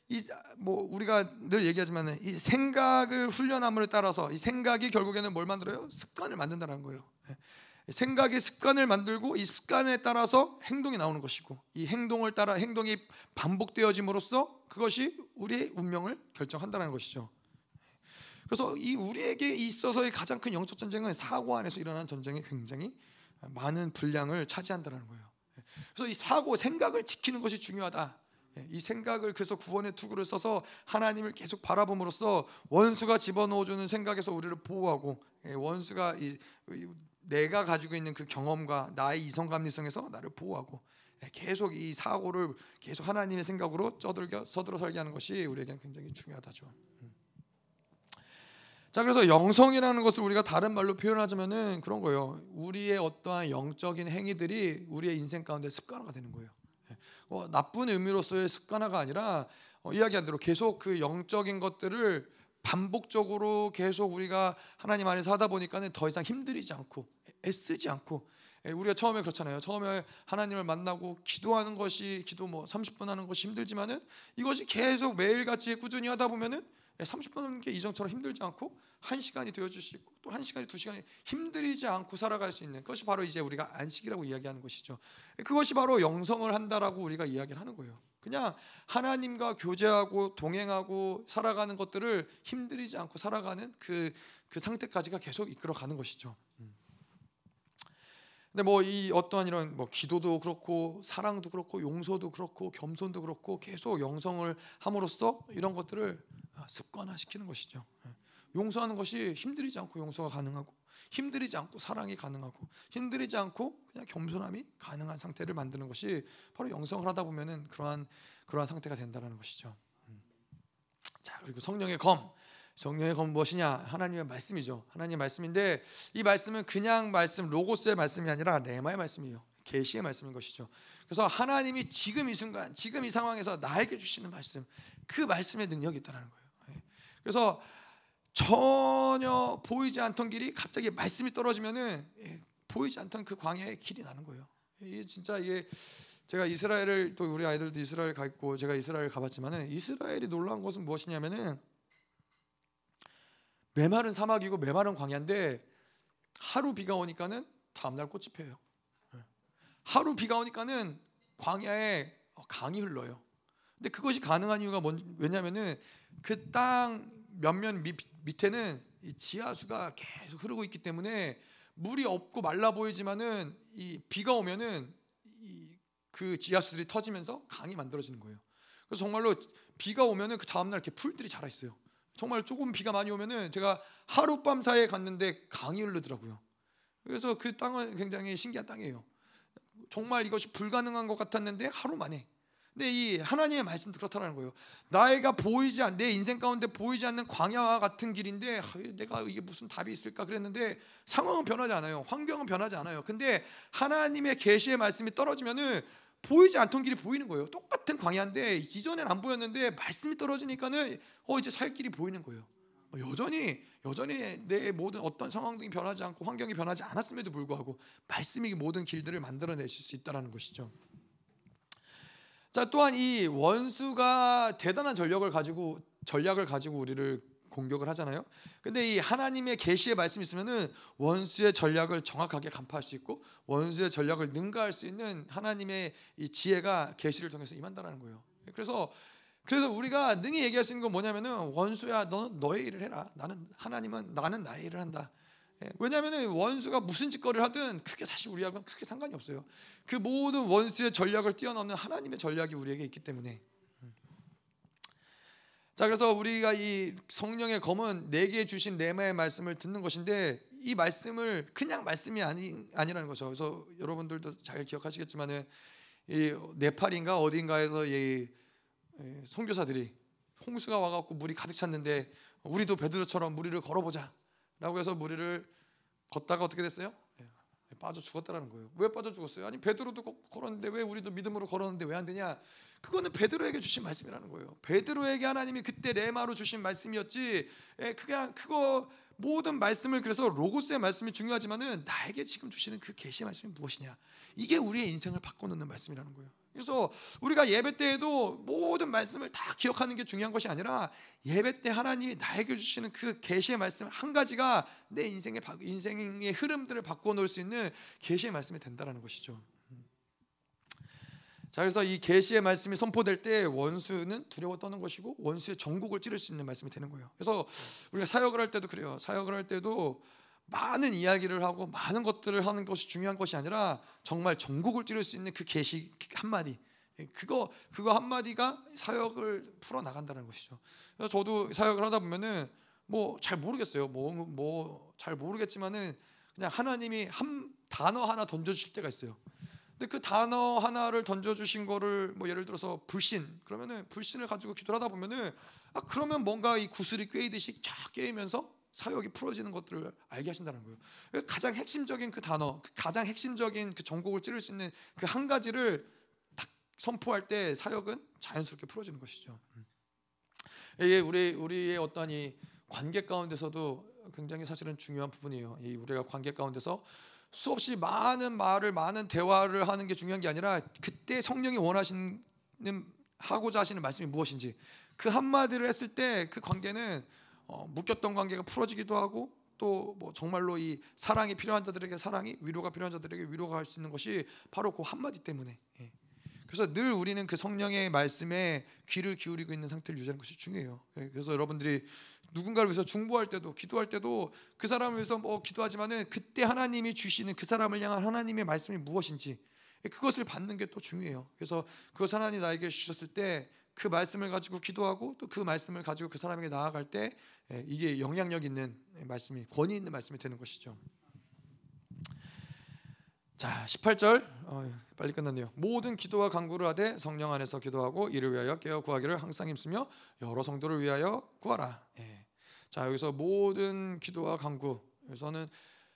이 뭐 우리가 늘 얘기하지만 이 생각을 훈련함을 따라서 이 생각이 결국에는 뭘 만들어요? 습관을 만든다는 거예요. 예. 생각의 습관을 만들고 이 습관에 따라서 행동이 나오는 것이고 이 행동을 따라 행동이 반복되어짐으로써 그것이 우리의 운명을 결정한다는 것이죠. 그래서 이 우리에게 있어서의 가장 큰 영적 전쟁은 사고 안에서 일어나는 전쟁이 굉장히 많은 분량을 차지한다는 거예요. 그래서 이 사고 생각을 지키는 것이 중요하다. 이 생각을 그래서 구원의 투구를 써서 하나님을 계속 바라봄으로써 원수가 집어넣어주는 생각에서 우리를 보호하고 예, 원수가 이, 내가 가지고 있는 그 경험과 나의 이성 감리성에서 나를 보호하고 예, 계속 이 사고를 계속 하나님의 생각으로 쩌들겨 서들어 살게 하는 것이 우리에게는 굉장히 중요하다죠. 음. 자 그래서 영성이라는 것을 우리가 다른 말로 표현하자면은 그런 거예요. 우리의 어떠한 영적인 행위들이 우리의 인생 가운데 습관화가 되는 거예요. 어, 나쁜 의미로서의 습관화가 아니라 어, 이야기한 대로 계속 그 영적인 것들을 반복적으로 계속 우리가 하나님 안에서 하다 보니까는 더 이상 힘들이지 않고 애쓰지 않고 예, 우리가 처음에 그렇잖아요. 처음에 하나님을 만나고 기도하는 것이 기도 뭐 30분 하는 것이 힘들지만은 이것이 계속 매일같이 꾸준히 하다 보면은 30분 하는 게 이전처럼 힘들지 않고 한 시간이 되어줄 수 있고 또한 시간이 두 시간이 힘들이지 않고 살아갈 수 있는 그것이 바로 이제 우리가 안식이라고 이야기하는 것이죠. 그것이 바로 영성을 한다라고 우리가 이야기를 하는 거예요. 그냥 하나님과 교제하고 동행하고 살아가는 것들을 힘들이지 않고 살아가는 그, 그 상태까지가 계속 이끌어 가는 것이죠. 음. 근데 뭐 이 어떠한 이런 뭐 기도도 그렇고 사랑도 그렇고 용서도 그렇고 겸손도 그렇고 계속 영성을 함으로써 이런 것들을 습관화시키는 것이죠. 예. 용서하는 것이 힘들이지 않고 용서가 가능하고 힘들이지 않고 사랑이 가능하고 힘들이지 않고 그냥 겸손함이 가능한 상태를 만드는 것이 바로 영성을 하다 보면은 그러한 그러한 상태가 된다는 것이죠. 음. 자 그리고 성령의 검 성령의 검 무엇이냐? 하나님의 말씀이죠. 하나님의 말씀인데 이 말씀은 그냥 말씀 로고스의 말씀이 아니라 레마의 말씀이에요. 계시의 말씀인 것이죠. 그래서 하나님이 지금 이 순간, 지금 이 상황에서 나에게 주시는 말씀, 그 말씀의 능력이 있다는 거예요. 예. 그래서 전혀 보이지 않던 길이 갑자기 말씀이 떨어지면은 예, 보이지 않던 그 광야의 길이 나는 거예요. 이게 진짜 이게 제가 이스라엘을 또 우리 아이들도 이스라엘 가 있고 제가 이스라엘 가봤지만은 이스라엘이 놀라운 것은 무엇이냐면은 메마른 사막이고 메마른 광야인데 하루 비가 오니까는 다음 날 꽃이 펴요. 예. 하루 비가 오니까는 광야에 강이 흘러요. 근데 그것이 가능한 이유가 뭔 왜냐면은 그 땅 몇몇 밑에는 이 지하수가 계속 흐르고 있기 때문에 물이 없고 말라 보이지만은 이 비가 오면은 이 그 지하수들이 터지면서 강이 만들어지는 거예요. 그래서 정말로 비가 오면은 그 다음 날 이렇게 풀들이 자라 있어요. 정말 조금 비가 많이 오면은 제가 하룻밤 사이에 갔는데 강이 흐르더라고요. 그래서 그 땅은 굉장히 신기한 땅이에요. 정말 이것이 불가능한 것 같았는데 하루 만에. 근데 이 하나님의 말씀도 그렇다는 거예요. 나이가 보이지 않, 내 인생 가운데 보이지 않는 광야와 같은 길인데 내가 이게 무슨 답이 있을까 그랬는데 상황은 변하지 않아요. 환경은 변하지 않아요. 근데 하나님의 계시의 말씀이 떨어지면은 보이지 않던 길이 보이는 거예요. 똑같은 광야인데 이전엔 안 보였는데 말씀이 떨어지니까는 어 이제 살 길이 보이는 거예요. 어, 여전히 여전히 내 모든 어떤 상황들이 변하지 않고 환경이 변하지 않았음에도 불구하고 말씀이 모든 길들을 만들어 내실 수 있다라는 것이죠. 자 또한 이 원수가 대단한 전력을 가지고 전략을 가지고 우리를 공격을 하잖아요. 근데 이 하나님의 계시의 말씀이 있으면은 원수의 전략을 정확하게 간파할 수 있고 원수의 전략을 능가할 수 있는 하나님의 이 지혜가 계시를 통해서 임한다라는 거예요. 그래서 그래서 우리가 능히 얘기할 수 있는 건 뭐냐면은 원수야 너는 너의 일을 해라. 나는 하나님은 나는 나의 일을 한다. 예, 왜냐하면 원수가 무슨 짓거리를 하든 크게 사실 우리하고는 크게 상관이 없어요. 그 모든 원수의 전략을 뛰어넘는 하나님의 전략이 우리에게 있기 때문에 자 그래서 우리가 이 성령의 검은 내게 주신 레마의 말씀을 듣는 것인데 이 말씀을 그냥 말씀이 아니 아니라는 거죠. 그래서 여러분들도 잘 기억하시겠지만은 이 네팔인가 어딘가에서 이 선교사들이 홍수가 와갖고 물이 가득 찼는데 우리도 베드로처럼 무리를 걸어보자라고 해서 무리를 걷다가 어떻게 됐어요? 예, 빠져 죽었다라는 거예요. 왜 빠져 죽었어요? 아니 베드로도 걸었는데 왜 우리도 믿음으로 걸었는데 왜 안 되냐? 그거는 베드로에게 주신 말씀이라는 거예요. 베드로에게 하나님이 그때 레마로 주신 말씀이었지. 예, 그냥 그거 모든 말씀을 그래서 로고스의 말씀이 중요하지만은 나에게 지금 주시는 그 계시의 말씀이 무엇이냐? 이게 우리의 인생을 바꿔놓는 말씀이라는 거예요. 그래서 우리가 예배 때에도 모든 말씀을 다 기억하는 게 중요한 것이 아니라 예배 때 하나님이 나에게 주시는 그 계시의 말씀 한 가지가 내 인생의 바- 인생의 흐름들을 바꿔 놓을 수 있는 계시의 말씀이 된다라는 것이죠. 자 그래서 이 계시의 말씀이 선포될 때 원수는 두려워 떠는 것이고 원수의 전국을 찌를 수 있는 말씀이 되는 거예요. 그래서 우리가 사역을 할 때도 그래요. 사역을 할 때도 많은 이야기를 하고 많은 것들을 하는 것이 중요한 것이 아니라 정말 전국을 찌를 수 있는 그 계시 한 마디 예, 그거 그거 한 마디가 사역을 풀어 나간다는 것이죠. 그래서 저도 사역을 하다 보면은 뭐 잘 모르겠어요. 뭐 뭐 잘 모르겠지만은 그냥 하나님이 한 단어 하나 던져 주실 때가 있어요. 근데 그 단어 하나를 던져 주신 거를 뭐 예를 들어서 불신 그러면은 불신을 가지고 기도를 하다 보면은 아 그러면 뭔가 이 구슬이 꿰이듯이 쫙 꿰이면서 사역이 풀어지는 것들을 알게 하신다는 거예요. 가장 핵심적인 그 단어, 그 가장 핵심적인 그 전곡을 찌를 수 있는 그 한 가지를 딱 선포할 때 사역은 자연스럽게 풀어지는 것이죠. 이게 우리 우리의 어떤 이 관계 가운데서도 굉장히 사실은 중요한 부분이에요. 이 우리가 관계 가운데서 수없이 많은 말을 많은 대화를 하는 게 중요한 게 아니라 그때 성령이 원하시는 하고자 하시는 말씀이 무엇인지 그 한마디를 했을 때 그 관계는 어, 묶였던 관계가 풀어지기도 하고 또 뭐 정말로 이 사랑이 필요한 자들에게 사랑이 위로가 필요한 자들에게 위로가 할 수 있는 것이 바로 그 한마디 때문에 예. 그래서 늘 우리는 그 성령의 말씀에 귀를 기울이고 있는 상태를 유지하는 것이 중요해요. 예, 그래서 여러분들이 누군가를 위해서 중보할 때도 기도할 때도 그 사람을 위해서 뭐 기도하지만은 그때 하나님이 주시는 그 사람을 향한 하나님의 말씀이 무엇인지 예, 그것을 받는 게 또 중요해요. 그래서 그것 하나님 나에게 주셨을 때 그 말씀을 가지고 기도하고 또 그 말씀을 가지고 그 사람에게 나아갈 때 예, 이게 영향력 있는 말씀이 권위 있는 말씀이 되는 것이죠. 자, 18절 어, 빨리 끝났네요. 모든 기도와 간구를 하되 성령 안에서 기도하고 이를 위하여 깨어 구하기를 항상 힘쓰며 여러 성도를 위하여 구하라. 예. 자, 여기서 모든 기도와 간구 여기서는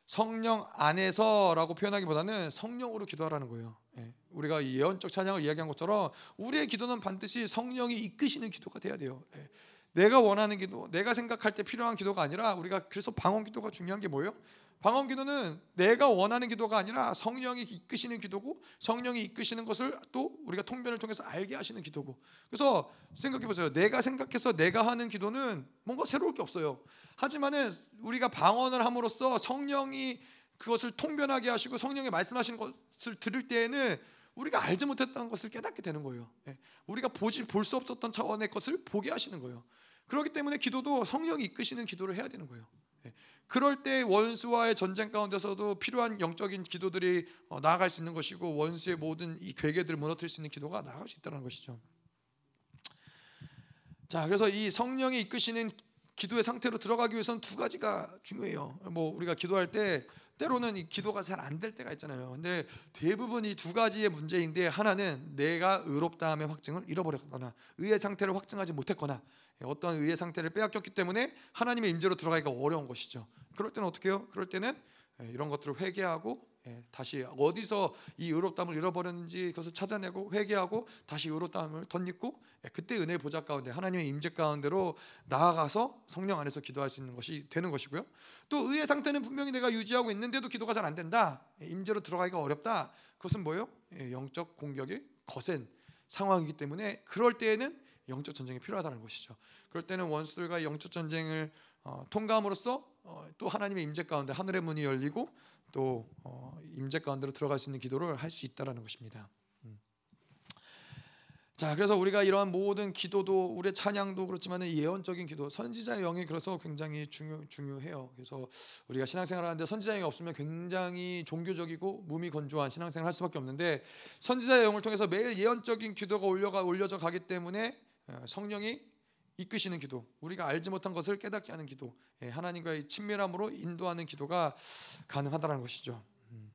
성령 안에서라고 표현하기보다는 성령으로 기도하라는 거예요. 예. 우리가 이 예언적 찬양을 이야기한 것처럼 우리의 기도는 반드시 성령이 이끄시는 기도가 돼야 돼요. 예. 내가 원하는 기도, 내가 생각할 때 필요한 기도가 아니라 우리가 그래서 방언 기도가 중요한 게 뭐예요? 방언 기도는 내가 원하는 기도가 아니라 성령이 이끄시는 기도고 성령이 이끄시는 것을 또 우리가 통변을 통해서 알게 하시는 기도고. 그래서 생각해 보세요. 내가 생각해서 내가 하는 기도는 뭔가 새로울 게 없어요. 하지만은 우리가 방언을 함으로써 성령이 그것을 통변하게 하시고 성령이 말씀하시는 것을 들을 때에는 우리가 알지 못했던 것을 깨닫게 되는 거예요. 예. 우리가 보지 볼 수 없었던 차원의 것을 보게 하시는 거예요. 그렇기 때문에 기도도 성령이 이끄시는 기도를 해야 되는 거예요. 예. 그럴 때 원수와의 전쟁 가운데서도 필요한 영적인 기도들이 어, 나아갈 수 있는 것이고 원수의 모든 이 괴계들을 무너뜨릴 수 있는 기도가 나아갈 수 있다는 것이죠. 자, 그래서 이 성령이 이끄시는 기도의 상태로 들어가기 위해서는 두 가지가 중요해요. 뭐 우리가 기도할 때 때로는 이 기도가 잘 안 될 때가 있잖아요. 근데 대부분 이 두 가지의 문제인데 하나는 내가 의롭다함의 확증을 잃어버렸거나 의의 상태를 확증하지 못했거나 어떤 의의 상태를 빼앗겼기 때문에 하나님의 임재로 들어가기가 어려운 것이죠. 그럴 때는 어떻게 해요? 그럴 때는 이런 것들을 회개하고 다시 어디서 이 의롭다함을 잃어버렸는지 그것을 찾아내고 회개하고 다시 의롭다함을 덧입고 그때 은혜 보좌 가운데 하나님의 임재 가운데로 나아가서 성령 안에서 기도할 수 있는 것이 되는 것이고요. 또 의의 상태는 분명히 내가 유지하고 있는데도 기도가 잘 안 된다. 임재로 들어가기가 어렵다. 그것은 뭐예요? 영적 공격이 거센 상황이기 때문에 그럴 때에는 영적 전쟁이 필요하다는 것이죠. 그럴 때는 원수들과 영적 전쟁을 어, 통과함으로써 어, 또 하나님의 임재 가운데 하늘의 문이 열리고 또 어, 임재 가운데로 들어갈 수 있는 기도를 할 수 있다라는 것입니다. 음. 자, 그래서 우리가 이러한 모든 기도도 우리의 찬양도 그렇지만 예언적인 기도, 선지자의 영이 그래서 굉장히 중요 중요해요. 그래서 우리가 신앙생활을 하는데 선지자의 영이 없으면 굉장히 종교적이고 몸이 건조한 신앙생활을 할 수밖에 없는데 선지자의 영을 통해서 매일 예언적인 기도가 올려가 올려져 가기 때문에 성령이 이끄시는 기도, 우리가 알지 못한 것을 깨닫게 하는 기도, 예, 하나님과의 친밀함으로 인도하는 기도가 가능하다는 것이죠. 음.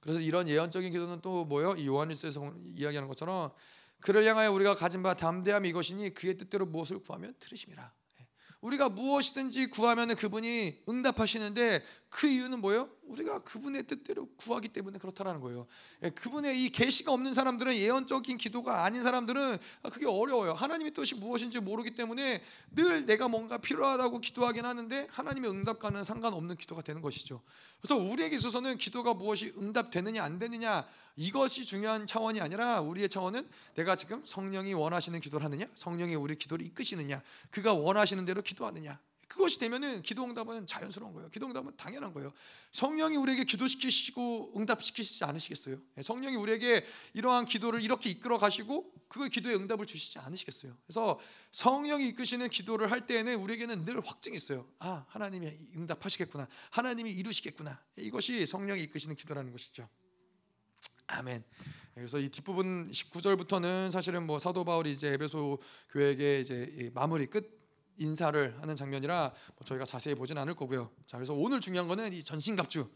그래서 이런 예언적인 기도는 또 뭐요? 이 요한일서에서 이야기하는 것처럼 그를 향하여 우리가 가진 바 담대함이 이것이니 그의 뜻대로 무엇을 구하면 들으심이라. 예. 우리가 무엇이든지 구하면 그분이 응답하시는데 그 이유는 뭐예요? 우리가 그분의 뜻대로 구하기 때문에 그렇다라는 거예요. 예, 그분의 이 계시가 없는 사람들은 예언적인 기도가 아닌 사람들은 아, 그게 어려워요. 하나님의 뜻이 무엇인지 모르기 때문에 늘 내가 뭔가 필요하다고 기도하긴 하는데 하나님의 응답과는 상관없는 기도가 되는 것이죠. 그래서 우리에게 있어서는 기도가 무엇이 응답되느냐 안 되느냐 이것이 중요한 차원이 아니라 우리의 차원은 내가 지금 성령이 원하시는 기도를 하느냐, 성령이 우리 기도를 이끄시느냐, 그가 원하시는 대로 기도하느냐. 그것이 되면은 기도 응답은 자연스러운 거예요. 기도 응답은 당연한 거예요. 성령이 우리에게 기도시키시고 응답시키시지 않으시겠어요? 예, 성령이 우리에게 이러한 기도를 이렇게 이끌어 가시고 그걸 기도에 응답을 주시지 않으시겠어요? 그래서 성령이 이끄시는 기도를 할 때에는 우리에게는 늘 확증이 있어요. 아, 하나님이 응답하시겠구나. 하나님이 이루시겠구나. 이것이 성령이 이끄시는 기도라는 것이죠. 아멘. 그래서 이 뒷부분 19절부터는 사실은 뭐 사도 바울이 이제 에베소 교회에게 이제 마무리 끝 인사를 하는 장면이라 뭐 저희가 자세히 보진 않을 거고요. 자, 그래서 오늘 중요한 거는 이 전신갑주.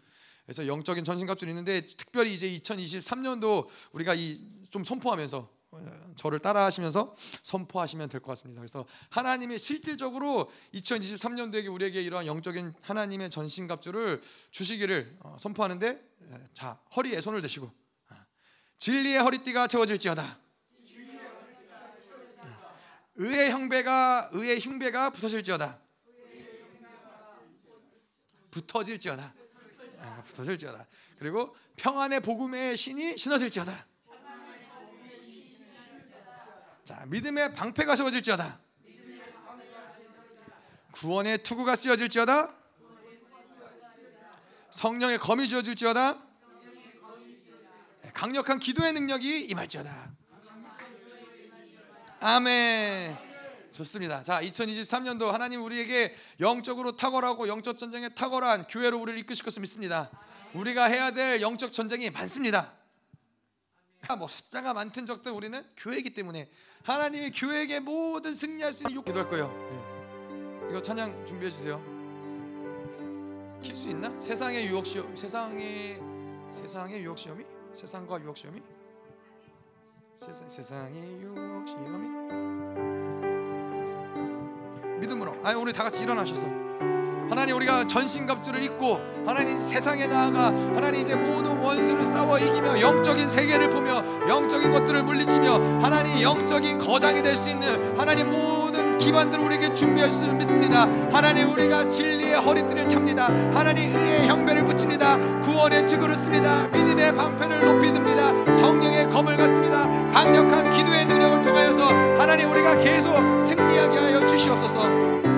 그래서 영적인 전신갑주는 있는데 특별히 이제 2023년도 우리가 이 좀 선포하면서 어, 저를 따라하시면서 선포하시면 될 것 같습니다. 그래서 하나님의 실질적으로 2023년도에 우리에게 이러한 영적인 하나님의 전신갑주를 주시기를 어, 선포하는데 자 허리에 손을 대시고 진리의 허리띠가 채워질지어다. 의의 형배가 의의 흉배가 붙어질지어다. 붙어질지어다. 아, 붙어질지어다. 그리고 평안의 복음의 신이 신어질지어다. 자, 믿음의 방패가 세워질지어다. 구원의 투구가 쓰여질지어다. 성령의 검이 쥐어질지어다. 강력한 기도의 능력이 임할지어다. 아멘. 좋습니다. 자, 2023년도 하나님 우리에게 영적으로 탁월하고 영적 전쟁에 탁월한 교회로 우리를 이끄실 것을 믿습니다. 우리가 해야 될 영적 전쟁이 많습니다. 뭐 숫자가 많든 적든 우리는 교회이기 때문에 하나님이 교회에게 모든 승리할 수 있는 욕 기도할 거예요. 네. 이거 찬양 준비해 주세요. 킬수 있나? 세상의 유혹 시험, 세상의 세상의 유혹 시험이? 세상과 유혹 시험이? 세상, 세상의 유혹 시험이? 믿음으로. 아니 우리 다 같이 일어나셔서 하나님 우리가 전신갑주를 입고 하나님 세상에 나아가 하나님 이제 모든 원수를 싸워 이기며 영적인 세계를 보며 영적인 것들을 물리치며 하나님 영적인 거장이 될 수 있는 하나님 모든 기반들을 우리에게 준비할 수 믿습니다. 하나님 우리가 진리의 허리띠를 찹니다. 하나님 의의 형배를 붙입니다. 구원의 투구를 씁니다. 믿음의 방패를 높이 듭니다. 성령의 검을 갖습니다. 강력한 기도의 능력을 통하여서 하나님 우리가 계속 승리하게 하여 주시옵소서.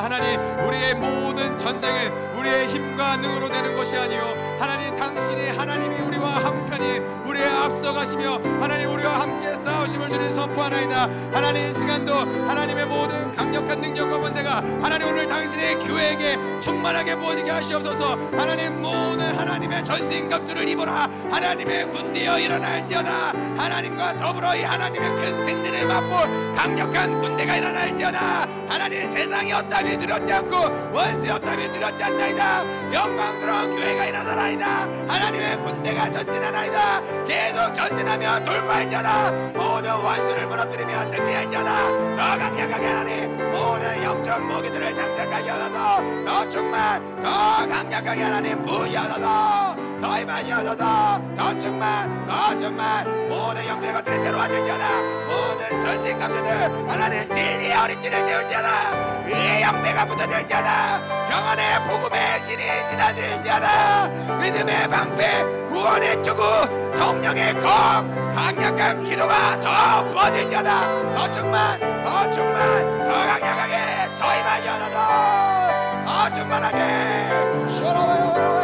하나님 우리의 모든 전쟁은 우리의 힘과 능으로 되는 것이 아니요 하나님 당신이 하나님이 우리와 한편이 우리의 앞서가시며 하나님 우리와 함께 싸우심을 주님 선포하나이다. 하나님 이 시간도 하나님의 모든 강력한 능력과 권세가 하나님 오늘 당신의 교회에게 충만하게 부어지게 하시옵소서. 하나님 모든 하나님의 전신갑주를 입어라. 하나님의 군대여 일어날지어다. 하나님과 더불어 이 하나님의 큰 승리를 맛볼 강력한 군대가 일어날지어다. 하나님 세상이 어떠함이 두렵지 않고 원수의 어떠함이 두렵지 않나이다. 영광스러운 교회가 일어나나이다. 하나님의 군대가 전진하나이다. 계속 전진하며 돌파할지어다. 모든 원수를 무너뜨리며 승리할지어다. 더 강력하게 하나님 모든 영적 무기들을 장착하게 하소서. 더 충만 더 강력하게 하나님 부여소서. 더 임하게 하소서. 더 충만 더 충만 모든 영적인 것들이 새로워질지어다. 모든 전신갑주들 하나님 진리의 어린이를 채울지어다. 위의 영배가 붙어질지어다. 평안의 복음의 신이 신화질지어다. 믿음의 방패 구원의 투구 성령의 공 강력한 기도가 더 부어질지어다. 더 충만 더 충만 더 강력하게 더 임하게 하소서. 더 충만하게 시원하게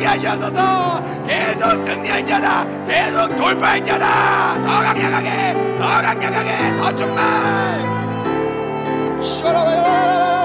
승리하게 하셔서. 계속 승리할지어다. 계속 돌파할지어다. 더 강력하게 더 강력하게 더 충만 아멘.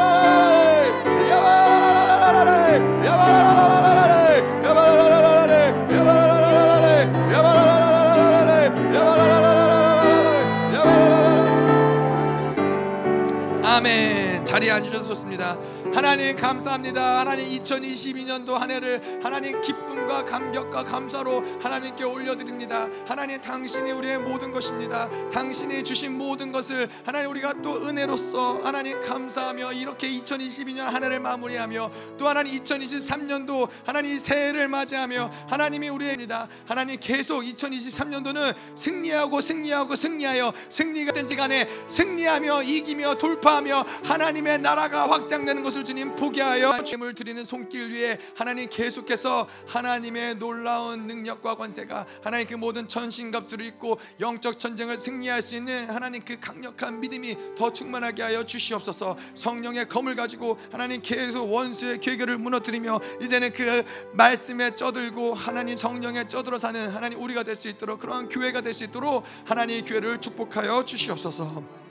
하나님 감사합니다. 하나님 2022년도 한 해를 하나님 기쁨과 감격과 감사로 하나님께 올려드립니다. 하나님 당신이 우리의 모든 것입니다. 당신이 주신 모든 것을 하나님 우리가 또 은혜로서 하나님 감사하며 이렇게 2022년 한 해를 마무리하며 또 하나님 2023년도 하나님 새해를 맞이하며 하나님이 우리입니다. 하나님 계속 2023년도는 승리하고 승리하고 승리하여 승리가 된지 간에 승리하며 이기며 돌파하며 하나님의 나라가 확장되는 것을 주님 보게 하여 힘을 드리는 손길 위에 하나님 계속해서 하나님의 놀라운 능력과 권세가 하나님 그 모든 전신갑주를 입고 영적 전쟁을 승리할 수 있는 하나님 그 강력한 믿음이 더 충만하게 하여 주시옵소서 성령의 검을 가지고 하나님 계속 원수의 계교를 무너뜨리며 이제는 그 말씀에 쪄들고 하나님 성령에 쪄들어 사는 하나님 우리가 될 수 있도록 그러한 교회가 될 수 있도록 하나님 교회를 축복하여 주시옵소서.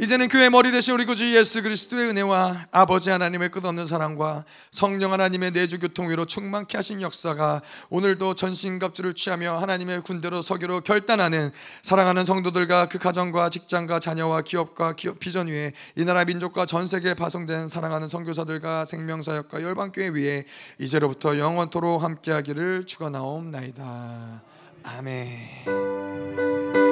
이제는 교회 머리 대신 우리 구주 예수 그리스도의 은혜와 아버지 하나님의 끝없는 사랑과 성령 하나님의 내주 교통위로 충만케 하신 역사가 오늘도 전신갑주를 취하며 하나님의 군대로 서기로 결단하는 사랑하는 성도들과 그 가정과 직장과 자녀와 기업과 기업 비전 위에 이 나라 민족과 전 세계에 파송된 사랑하는 선교사들과 생명사역과 열방교회 위에 이제로부터 영원토록 함께하기를 축원하옵나이다. 아멘.